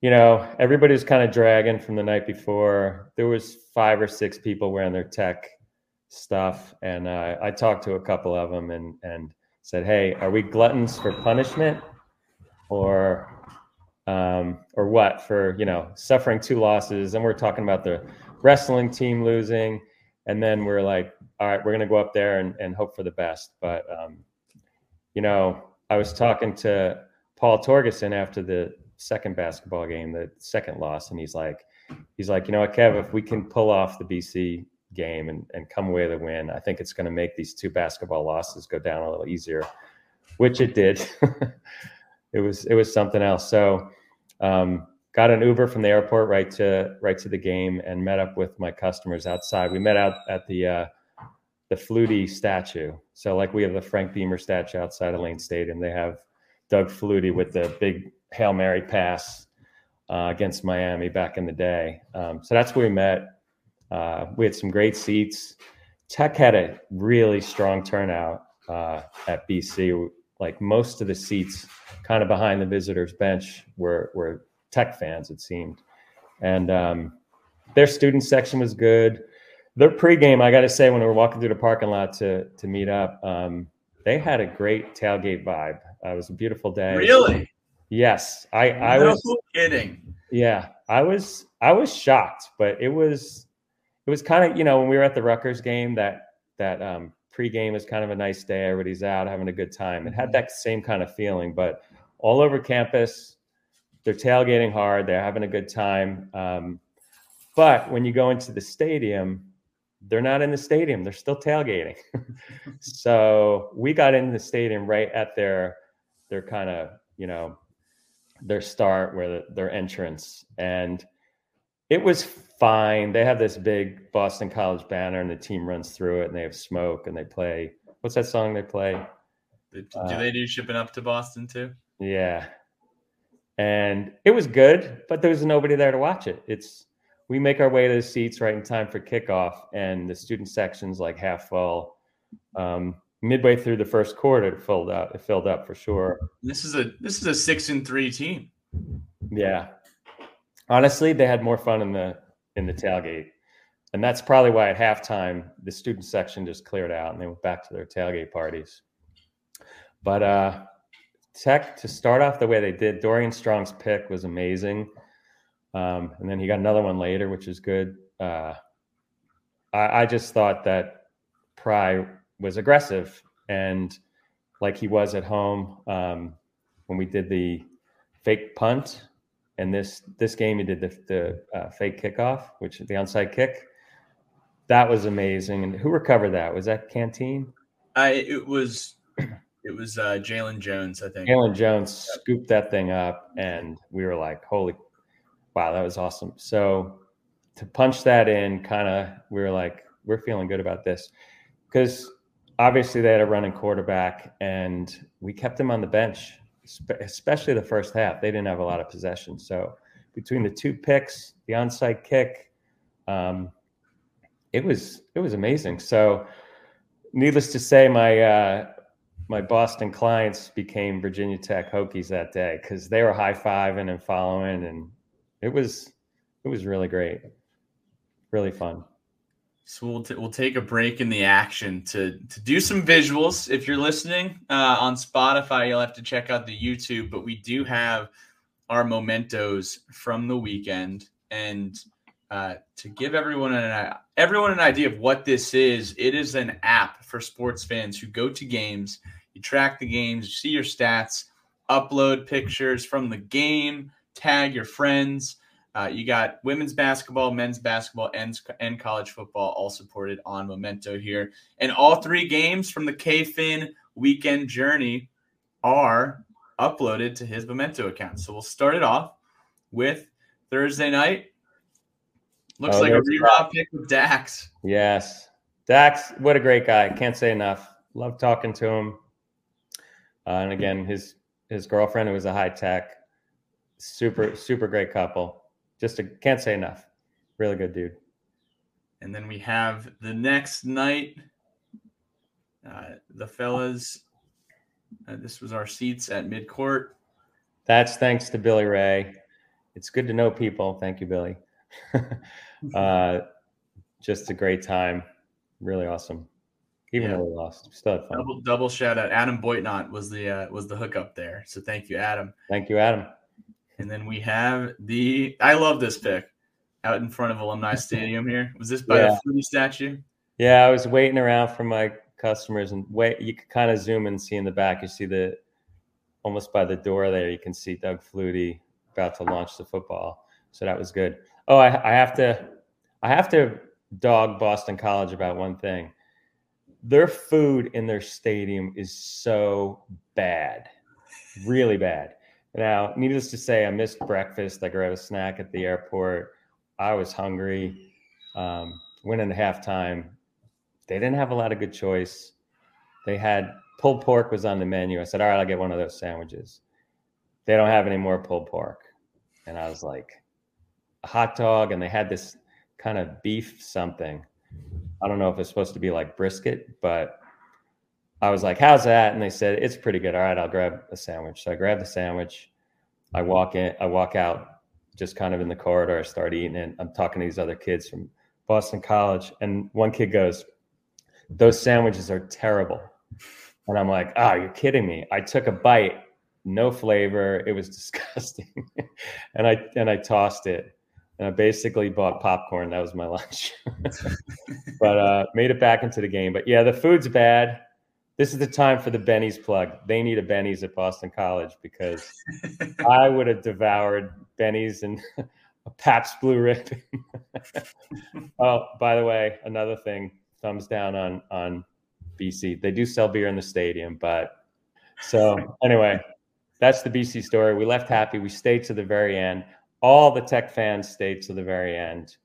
Speaker 5: you know, everybody was kind of dragging from the night before. There was five or six people wearing their tech stuff, and uh, I talked to a couple of them and and said, "Hey, are we gluttons for punishment, or um, or what for? You know, suffering two losses, and we're talking about the wrestling team losing, and then we're like, all right, we're gonna go up there and, and hope for the best, but um, you know, I was talking to Paul Torgeson after the second basketball game, the second loss, and he's like, he's like, you know what, Kev, if we can pull off the BC game and, and come away with a win, I think it's going to make these two basketball losses go down a little easier, which it did. it was it was something else. So um, got an Uber from the airport right to right to the game and met up with my customers outside. We met out at the uh, the Flutie statue. So like we have the Frank Beamer statue outside of Lane Stadium. They have Doug Flutie with the big Hail Mary pass uh, against Miami back in the day. Um, so that's where we met. Uh, we had some great seats. Tech had a really strong turnout uh, at BC. Like most of the seats, kind of behind the visitors' bench, were were Tech fans. It seemed, and um, their student section was good. Their pregame, I got to say, when we were walking through the parking lot to to meet up, um, they had a great tailgate vibe. Uh, it was a beautiful day.
Speaker 3: Really?
Speaker 5: Yes, I I
Speaker 3: no
Speaker 5: was.
Speaker 3: kidding.
Speaker 5: Yeah, I was I was shocked, but it was it was kind of you know when we were at the Rutgers game that that um, pregame is kind of a nice day. Everybody's out having a good time. It had that same kind of feeling, but all over campus, they're tailgating hard. They're having a good time. Um, but when you go into the stadium, they're not in the stadium. They're still tailgating. so we got in the stadium right at their their kind of you know their start where the, their entrance and it was fine. They have this big boston college banner and the team runs through it and they have smoke and they play. What's that song they play?
Speaker 3: Do
Speaker 5: Uh,
Speaker 3: they do shipping up to Boston too?
Speaker 5: yeah. And it was good but there was nobody there to watch it. It's we make our way to the seats right in time for kickoff and the student section's like half full. Um, midway through the first quarter it filled up it filled up for sure.
Speaker 3: This is a this is a six and three team.
Speaker 5: Yeah. Honestly, they had more fun in the in the tailgate. And that's probably why at halftime the student section just cleared out and they went back to their tailgate parties. But uh Tech to start off the way they did, Dorian Strong's pick was amazing. Um, and then he got another one later, which is good. Uh, I, I just thought that Pry was aggressive and like he was at home um, when we did the fake punt and this this game he did the, the uh, fake kickoff, which the onside kick. That was amazing. And who recovered that? Was that Canteen?
Speaker 3: I it was it was uh, Jalen Jones, I think.
Speaker 5: Jalen Jones scooped that thing up, and we were like, "Holy, wow, that was awesome!" So to punch that in, kind of, we were like, "We're feeling good about this," because obviously they had a running quarterback, and we kept him on the bench, especially the first half. They didn't have a lot of possession, so between the two picks, the onside kick, um, it was it was amazing. So, needless to say, my uh, my Boston clients became Virginia Tech Hokies that day because they were high fiving and following, and it was it was really great, really fun.
Speaker 3: So we'll, t- we'll take a break in the action to to do some visuals. If you're listening uh, on Spotify, you'll have to check out the YouTube. But we do have our mementos from the weekend, and uh, to give everyone an everyone an idea of what this is, it is an app for sports fans who go to games you track the games, you see your stats, upload pictures from the game, tag your friends. Uh, you got women's basketball, men's basketball, and, and college football all supported on Memento here. And all three games from the K-Finn weekend journey are uploaded to his Memento account. So we'll start it off with Thursday night. Looks
Speaker 5: Oh,
Speaker 3: like a reroute pick with Dax.
Speaker 5: Yes, Dax, what a great guy! Can't say enough. Love talking to him. Uh, and again, his his girlfriend who was a high tech, super super great couple. Just a, can't say enough. Really good dude.
Speaker 3: And then we have the next night, uh, the fellas. Uh, this was our seats at mid court.
Speaker 5: That's thanks to Billy Ray. It's good to know people. Thank you, Billy. uh, just a great time. Really awesome. Even
Speaker 3: Yeah.
Speaker 5: though we lost, still had fun.
Speaker 3: Double, double shout out. Adam Boitnot was the uh, was the hookup there. So thank you, Adam.
Speaker 5: Thank you, Adam.
Speaker 3: And then we have the. I love this pick out in front of Alumni Stadium here. Was this by
Speaker 5: Yeah.
Speaker 3: the Flutie statue?
Speaker 5: Yeah, I was waiting around for my customers and wait. You could kind of zoom and see in the back. You see the almost by the door there. You can see Doug Flutie about to launch the football. So that was good. Oh, I, I have to, I have to dog Boston College about one thing. Their food in their stadium is so bad, really bad. Now, needless to say, I missed breakfast. I grabbed a snack at the airport. I was hungry. Um, went into halftime. They didn't have a lot of good choice. They had pulled pork was on the menu. I said, "All right, I'll get one of those sandwiches." They don't have any more pulled pork, and I was like, "A hot dog," and they had this kind of beef something. I don't know if it's supposed to be like brisket, but I was like, "How's that?" And they said, "It's pretty good." All right, I'll grab a sandwich. So I grab the sandwich. I walk in. I walk out, just kind of in the corridor. I start eating it. I'm talking to these other kids from Boston College, and one kid goes, "Those sandwiches are terrible," and I'm like, "Oh, you're kidding me!" I took a bite, no flavor. It was disgusting, and I and I tossed it, and I basically bought popcorn. That was my lunch, but uh, made it back into the game. But yeah, the food's bad. This is the time for the Benny's plug. They need a Benny's at Boston College because I would have devoured Benny's and a Pabst Blue Ribbon. oh, by the way, another thing, thumbs down on on BC. They do sell beer in the stadium, but so anyway, that's the BC story. We left happy. We stayed to the very end. All the Tech fans stayed to the very end.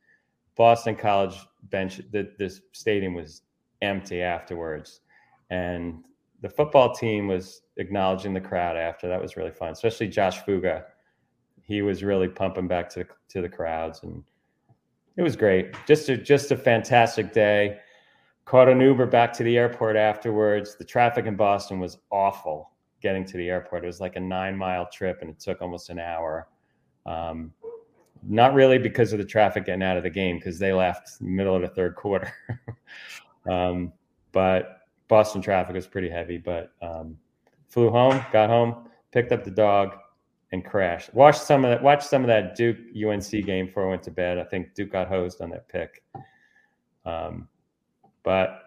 Speaker 5: Boston College bench, the, the stadium was empty afterwards, and the football team was acknowledging the crowd after. That was really fun, especially Josh Fuga. He was really pumping back to the, to the crowds, and it was great. Just a just a fantastic day. Caught an Uber back to the airport afterwards. The traffic in Boston was awful getting to the airport. It was like a nine mile trip, and it took almost an hour. Um, not really because of the traffic getting out of the game, because they left middle of the third quarter. um, but Boston traffic was pretty heavy. But um, flew home, got home, picked up the dog, and crashed. Watched some of that. Watched some of that Duke UNC game before I went to bed. I think Duke got hosed on that pick. Um, but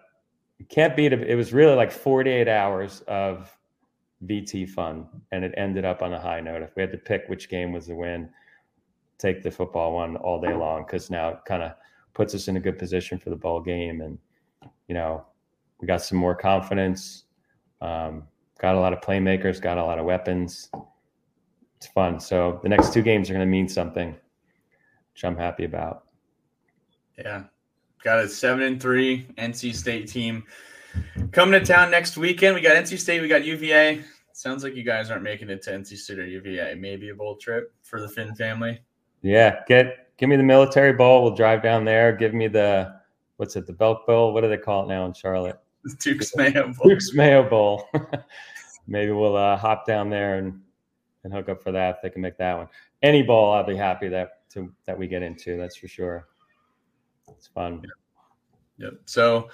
Speaker 5: can't beat it. It was really like 48 hours of VT fun, and it ended up on a high note. If we had to pick which game was the win, take the football one all day long because now it kind of puts us in a good position for the bowl game. And, you know, we got some more confidence, um, got a lot of playmakers, got a lot of weapons. It's fun. So the next two games are going to mean something, which I'm happy about.
Speaker 3: Yeah. Got a seven and three NC State team coming to town next weekend. We got NC State, we got UVA. Sounds like you guys aren't making it to NC State or UVA. Maybe a bowl trip for the Finn family.
Speaker 5: Yeah, get give me the military bowl. We'll drive down there. Give me the what's it, the Belk Bowl? What do they call it now in Charlotte?
Speaker 3: Duke's Mayo Bowl.
Speaker 5: Duke's Mayo Bowl. Maybe we'll uh, hop down there and and hook up for that. If they can make that one. Any bowl, I'll be happy that to that we get into. That's for sure. It's fun.
Speaker 3: Yep. So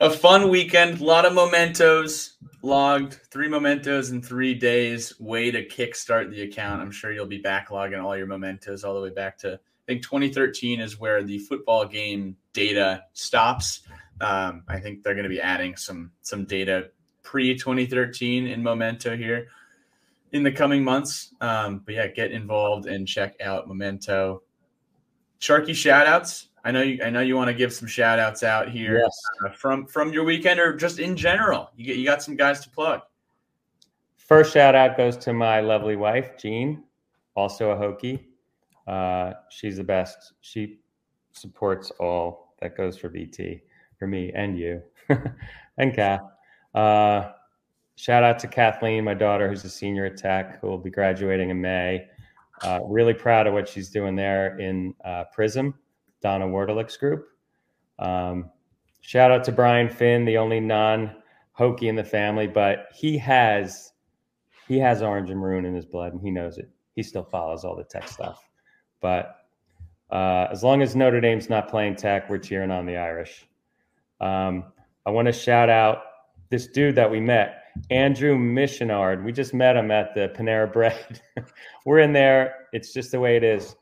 Speaker 3: a fun weekend, a lot of mementos logged, three mementos in three days. Way to kickstart the account. I'm sure you'll be backlogging all your mementos all the way back to I think 2013 is where the football game data stops. Um, I think they're going to be adding some some data pre 2013 in Memento here in the coming months. Um, but yeah, get involved and check out Memento. Sharky shout outs. I know you I know you want to give some shout outs out here
Speaker 5: Yes.
Speaker 3: uh, from from your weekend or just in general. You get you got some guys to plug.
Speaker 5: First shout out goes to my lovely wife, Jean, also a Hokie. Uh, she's the best. She supports all that goes for VT, for me and you, and Kath. Uh, shout out to Kathleen, my daughter, who's a senior at Tech, who will be graduating in May. Uh, really proud of what she's doing there in uh, Prism, Donna Wardelick's group. Um, shout out to Brian Finn, the only non Hokie in the family, but he has he has orange and maroon in his blood, and he knows it. He still follows all the tech stuff, but uh, as long as Notre Dame's not playing tech, we're cheering on the Irish. Um, I want to shout out this dude that we met, Andrew Missionard. We just met him at the Panera Bread. we're in there. It's just the way it is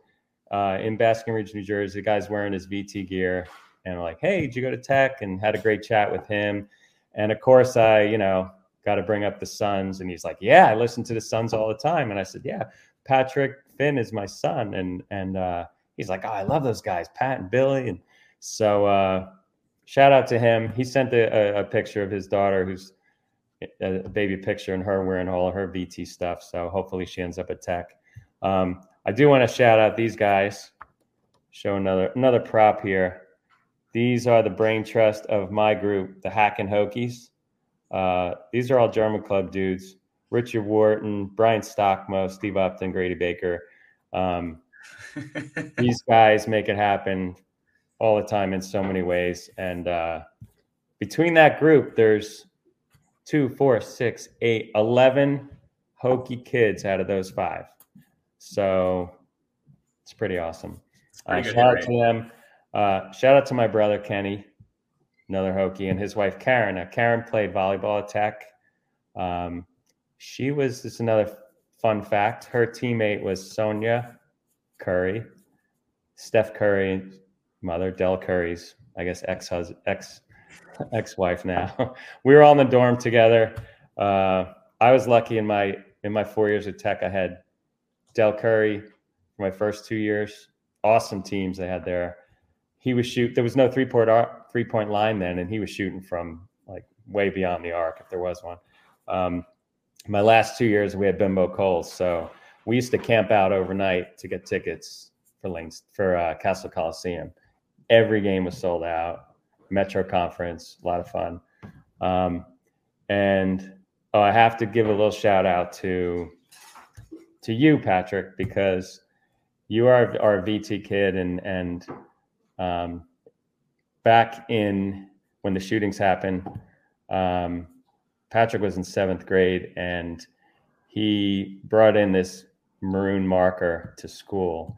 Speaker 5: uh, in Basking Ridge, New Jersey. The guy's wearing his VT gear, and we're like, "Hey, did you go to Tech?" And had a great chat with him. And of course, I, you know, got to bring up the Suns, and he's like, "Yeah, I listen to the Suns all the time." And I said, "Yeah, Patrick Finn is my son," and and uh, he's like, "Oh, I love those guys, Pat and Billy." And so, uh, shout out to him. He sent a, a, a picture of his daughter, who's a, baby picture, and her wearing all of her VT stuff. So hopefully, she ends up at Tech. Um, I do want to shout out these guys. Show another another prop here. These are the brain trust of my group, the Hack and Hokies. Uh, these are all German club dudes. Richard Wharton, Brian Stockmo, Steve Upton, Grady Baker. Um, these guys make it happen all the time in so many ways. And uh, between that group, there's two, four, six, eight, 11 Hokie kids out of those five. So it's pretty awesome. Uh,
Speaker 3: Pretty good
Speaker 5: shout out to them. Uh, shout out to my brother Kenny, another Hokie, and his wife Karen. Now, Karen played volleyball at Tech. Um, she was just another fun fact. Her teammate was Sonya Curry, Steph Curry, mother Del Curry's, I guess ex ex ex wife now. we were all in the dorm together. Uh, I was lucky in my in my four years at Tech. I had Del Curry for my first two years. Awesome teams they had there. He was shoot. There was no three point line then, and he was shooting from like way beyond the arc if there was one. Um, my last two years we had Bimbo Coles, so we used to camp out overnight to get tickets for links for uh, Cassell Coliseum. Every game was sold out. Metro Conference, a lot of fun. Um, and oh, I have to give a little shout out to to you, Patrick, because you are our VT kid, and and um, back in when the shootings happened, um, Patrick was in seventh grade, and he brought in this maroon marker to school,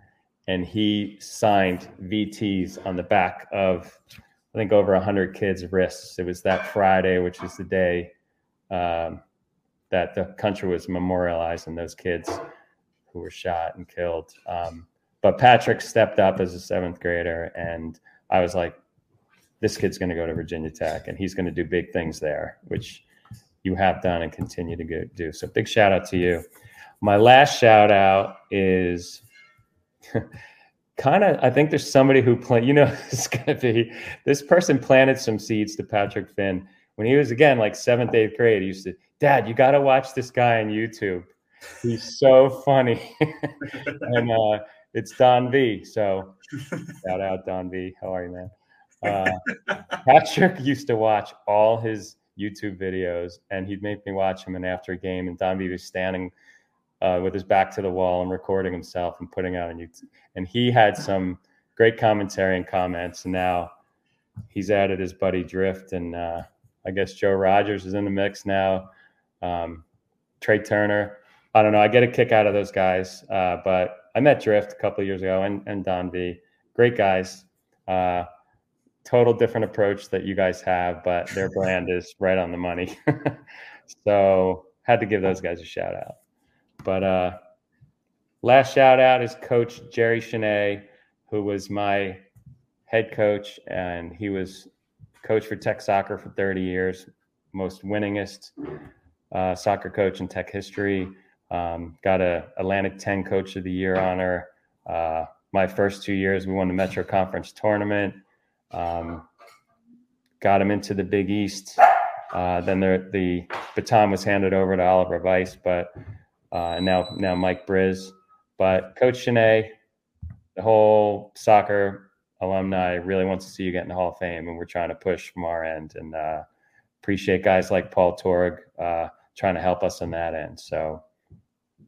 Speaker 5: and he signed VTs on the back of I think over hundred kids' wrists. It was that Friday, which is the day um, that the country was memorializing those kids who were shot and killed. Um, but Patrick stepped up as a seventh grader, and I was like, "This kid's going to go to Virginia Tech, and he's going to do big things there," which you have done and continue to do. So, big shout out to you. My last shout out is kind of i think there's somebody who plant you know it's gonna be this person planted some seeds to patrick finn when he was again like seventh eighth grade. He used to dad you got to watch this guy on youtube. He's so funny. And uh it's don v so shout out don v. How are you man? Uh, patrick used to watch all his youtube videos and he'd make me watch him and after a game and don v was standing uh, with his back to the wall and recording himself and putting out on YouTube. And he had some great commentary and comments. And now he's added his buddy Drift, and uh, I guess Joe Rogers is in the mix now. Um, Trey Turner. I don't know. I get a kick out of those guys, uh, but I met Drift a couple years ago and, and Don V. Great guys. Uh, total different approach that you guys have, but their brand is right on the money. so had to give those guys a shout out. But uh, last shout out is Coach Jerry Cheynet, who was my head coach, and he was coach for Tech Soccer for 30 years, most winningest uh, soccer coach in Tech history. Um, got a Atlantic 10 Coach of the Year honor. Uh, my first two years, we won the Metro Conference tournament. Um, got him into the Big East. Uh, then the, the baton was handed over to Oliver Weiss, but uh, and now now Mike Briz. But Coach Cheynet, the whole soccer alumni really wants to see you get in the Hall of Fame, and we're trying to push from our end. And uh, appreciate guys like Paul Torg uh, trying to help us on that end. So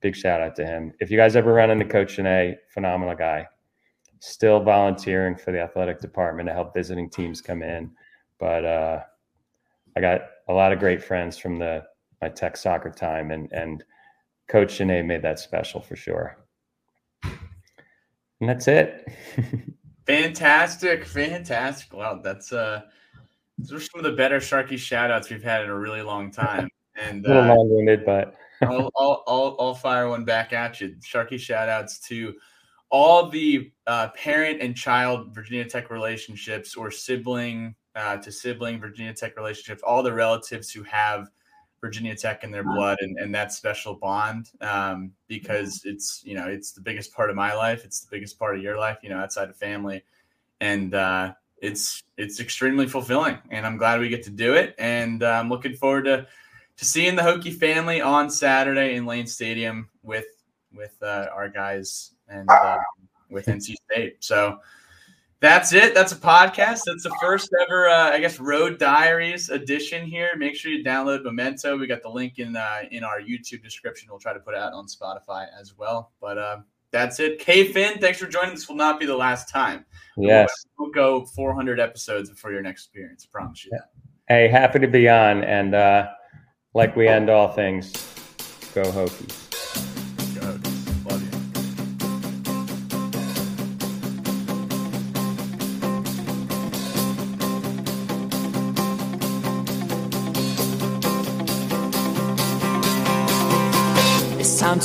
Speaker 5: big shout out to him. If you guys ever run into Coach Cheynet, phenomenal guy. Still volunteering for the athletic department to help visiting teams come in, but uh, I got a lot of great friends from the my tech soccer time, and and Coach Cheynet made that special for sure. And that's it.
Speaker 3: fantastic, fantastic. Wow, that's uh those are some of the better Sharky shout outs we've had in a really long time. And
Speaker 5: a little
Speaker 3: uh,
Speaker 5: long winded, but
Speaker 3: I'll, I'll, I'll, I'll fire one back at you. Sharky shout outs to all the uh, parent and child Virginia Tech relationships or sibling uh, to sibling Virginia Tech relationships, all the relatives who have Virginia Tech in their blood and, and that special bond um, because it's you know it's the biggest part of my life. It's the biggest part of your life you know outside of family. And uh, it's it's extremely fulfilling and I'm glad we get to do it. And uh, I'm looking forward to to seeing the Hokie family on Saturday in Lane Stadium with with uh, our guys and uh, with NC State. So that's it. That's a podcast. That's the first ever, uh, I guess, Road Diaries edition here. Make sure you download Memento. We got the link in uh, in our YouTube description. We'll try to put it out on Spotify as well. But uh, that's it. K Finn, thanks for joining. This will not be the last time.
Speaker 5: yes.
Speaker 3: We'll, go 400 episodes before your next appearance. I promise you.
Speaker 5: Hey, happy to be on. And uh, like we end all things, go Hokies.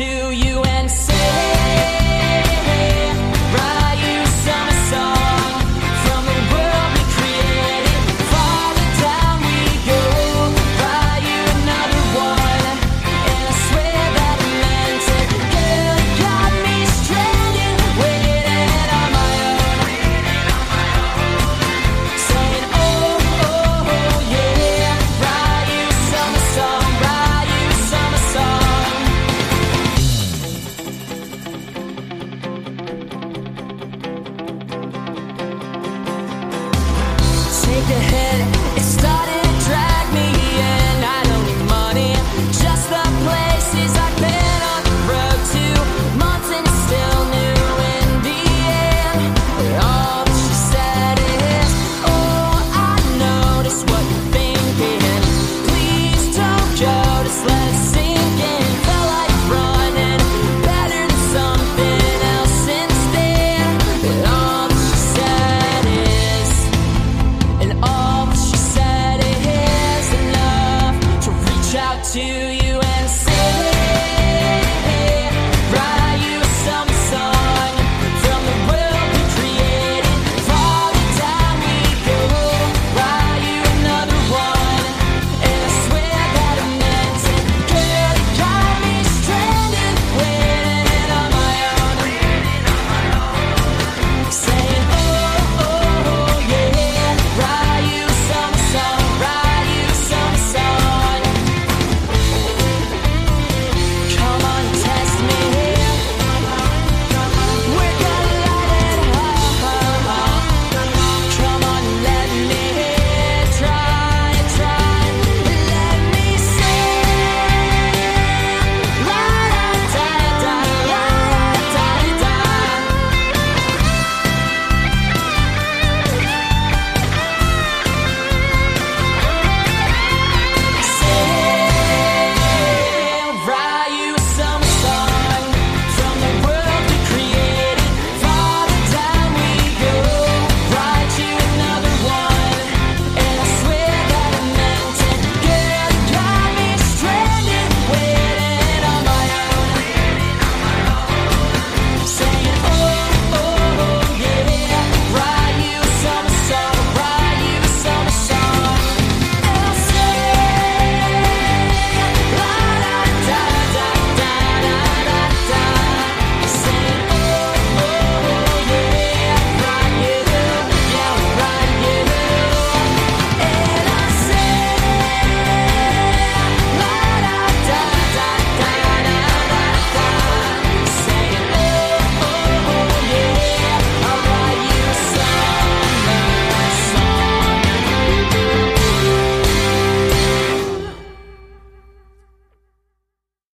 Speaker 1: to your head. It started.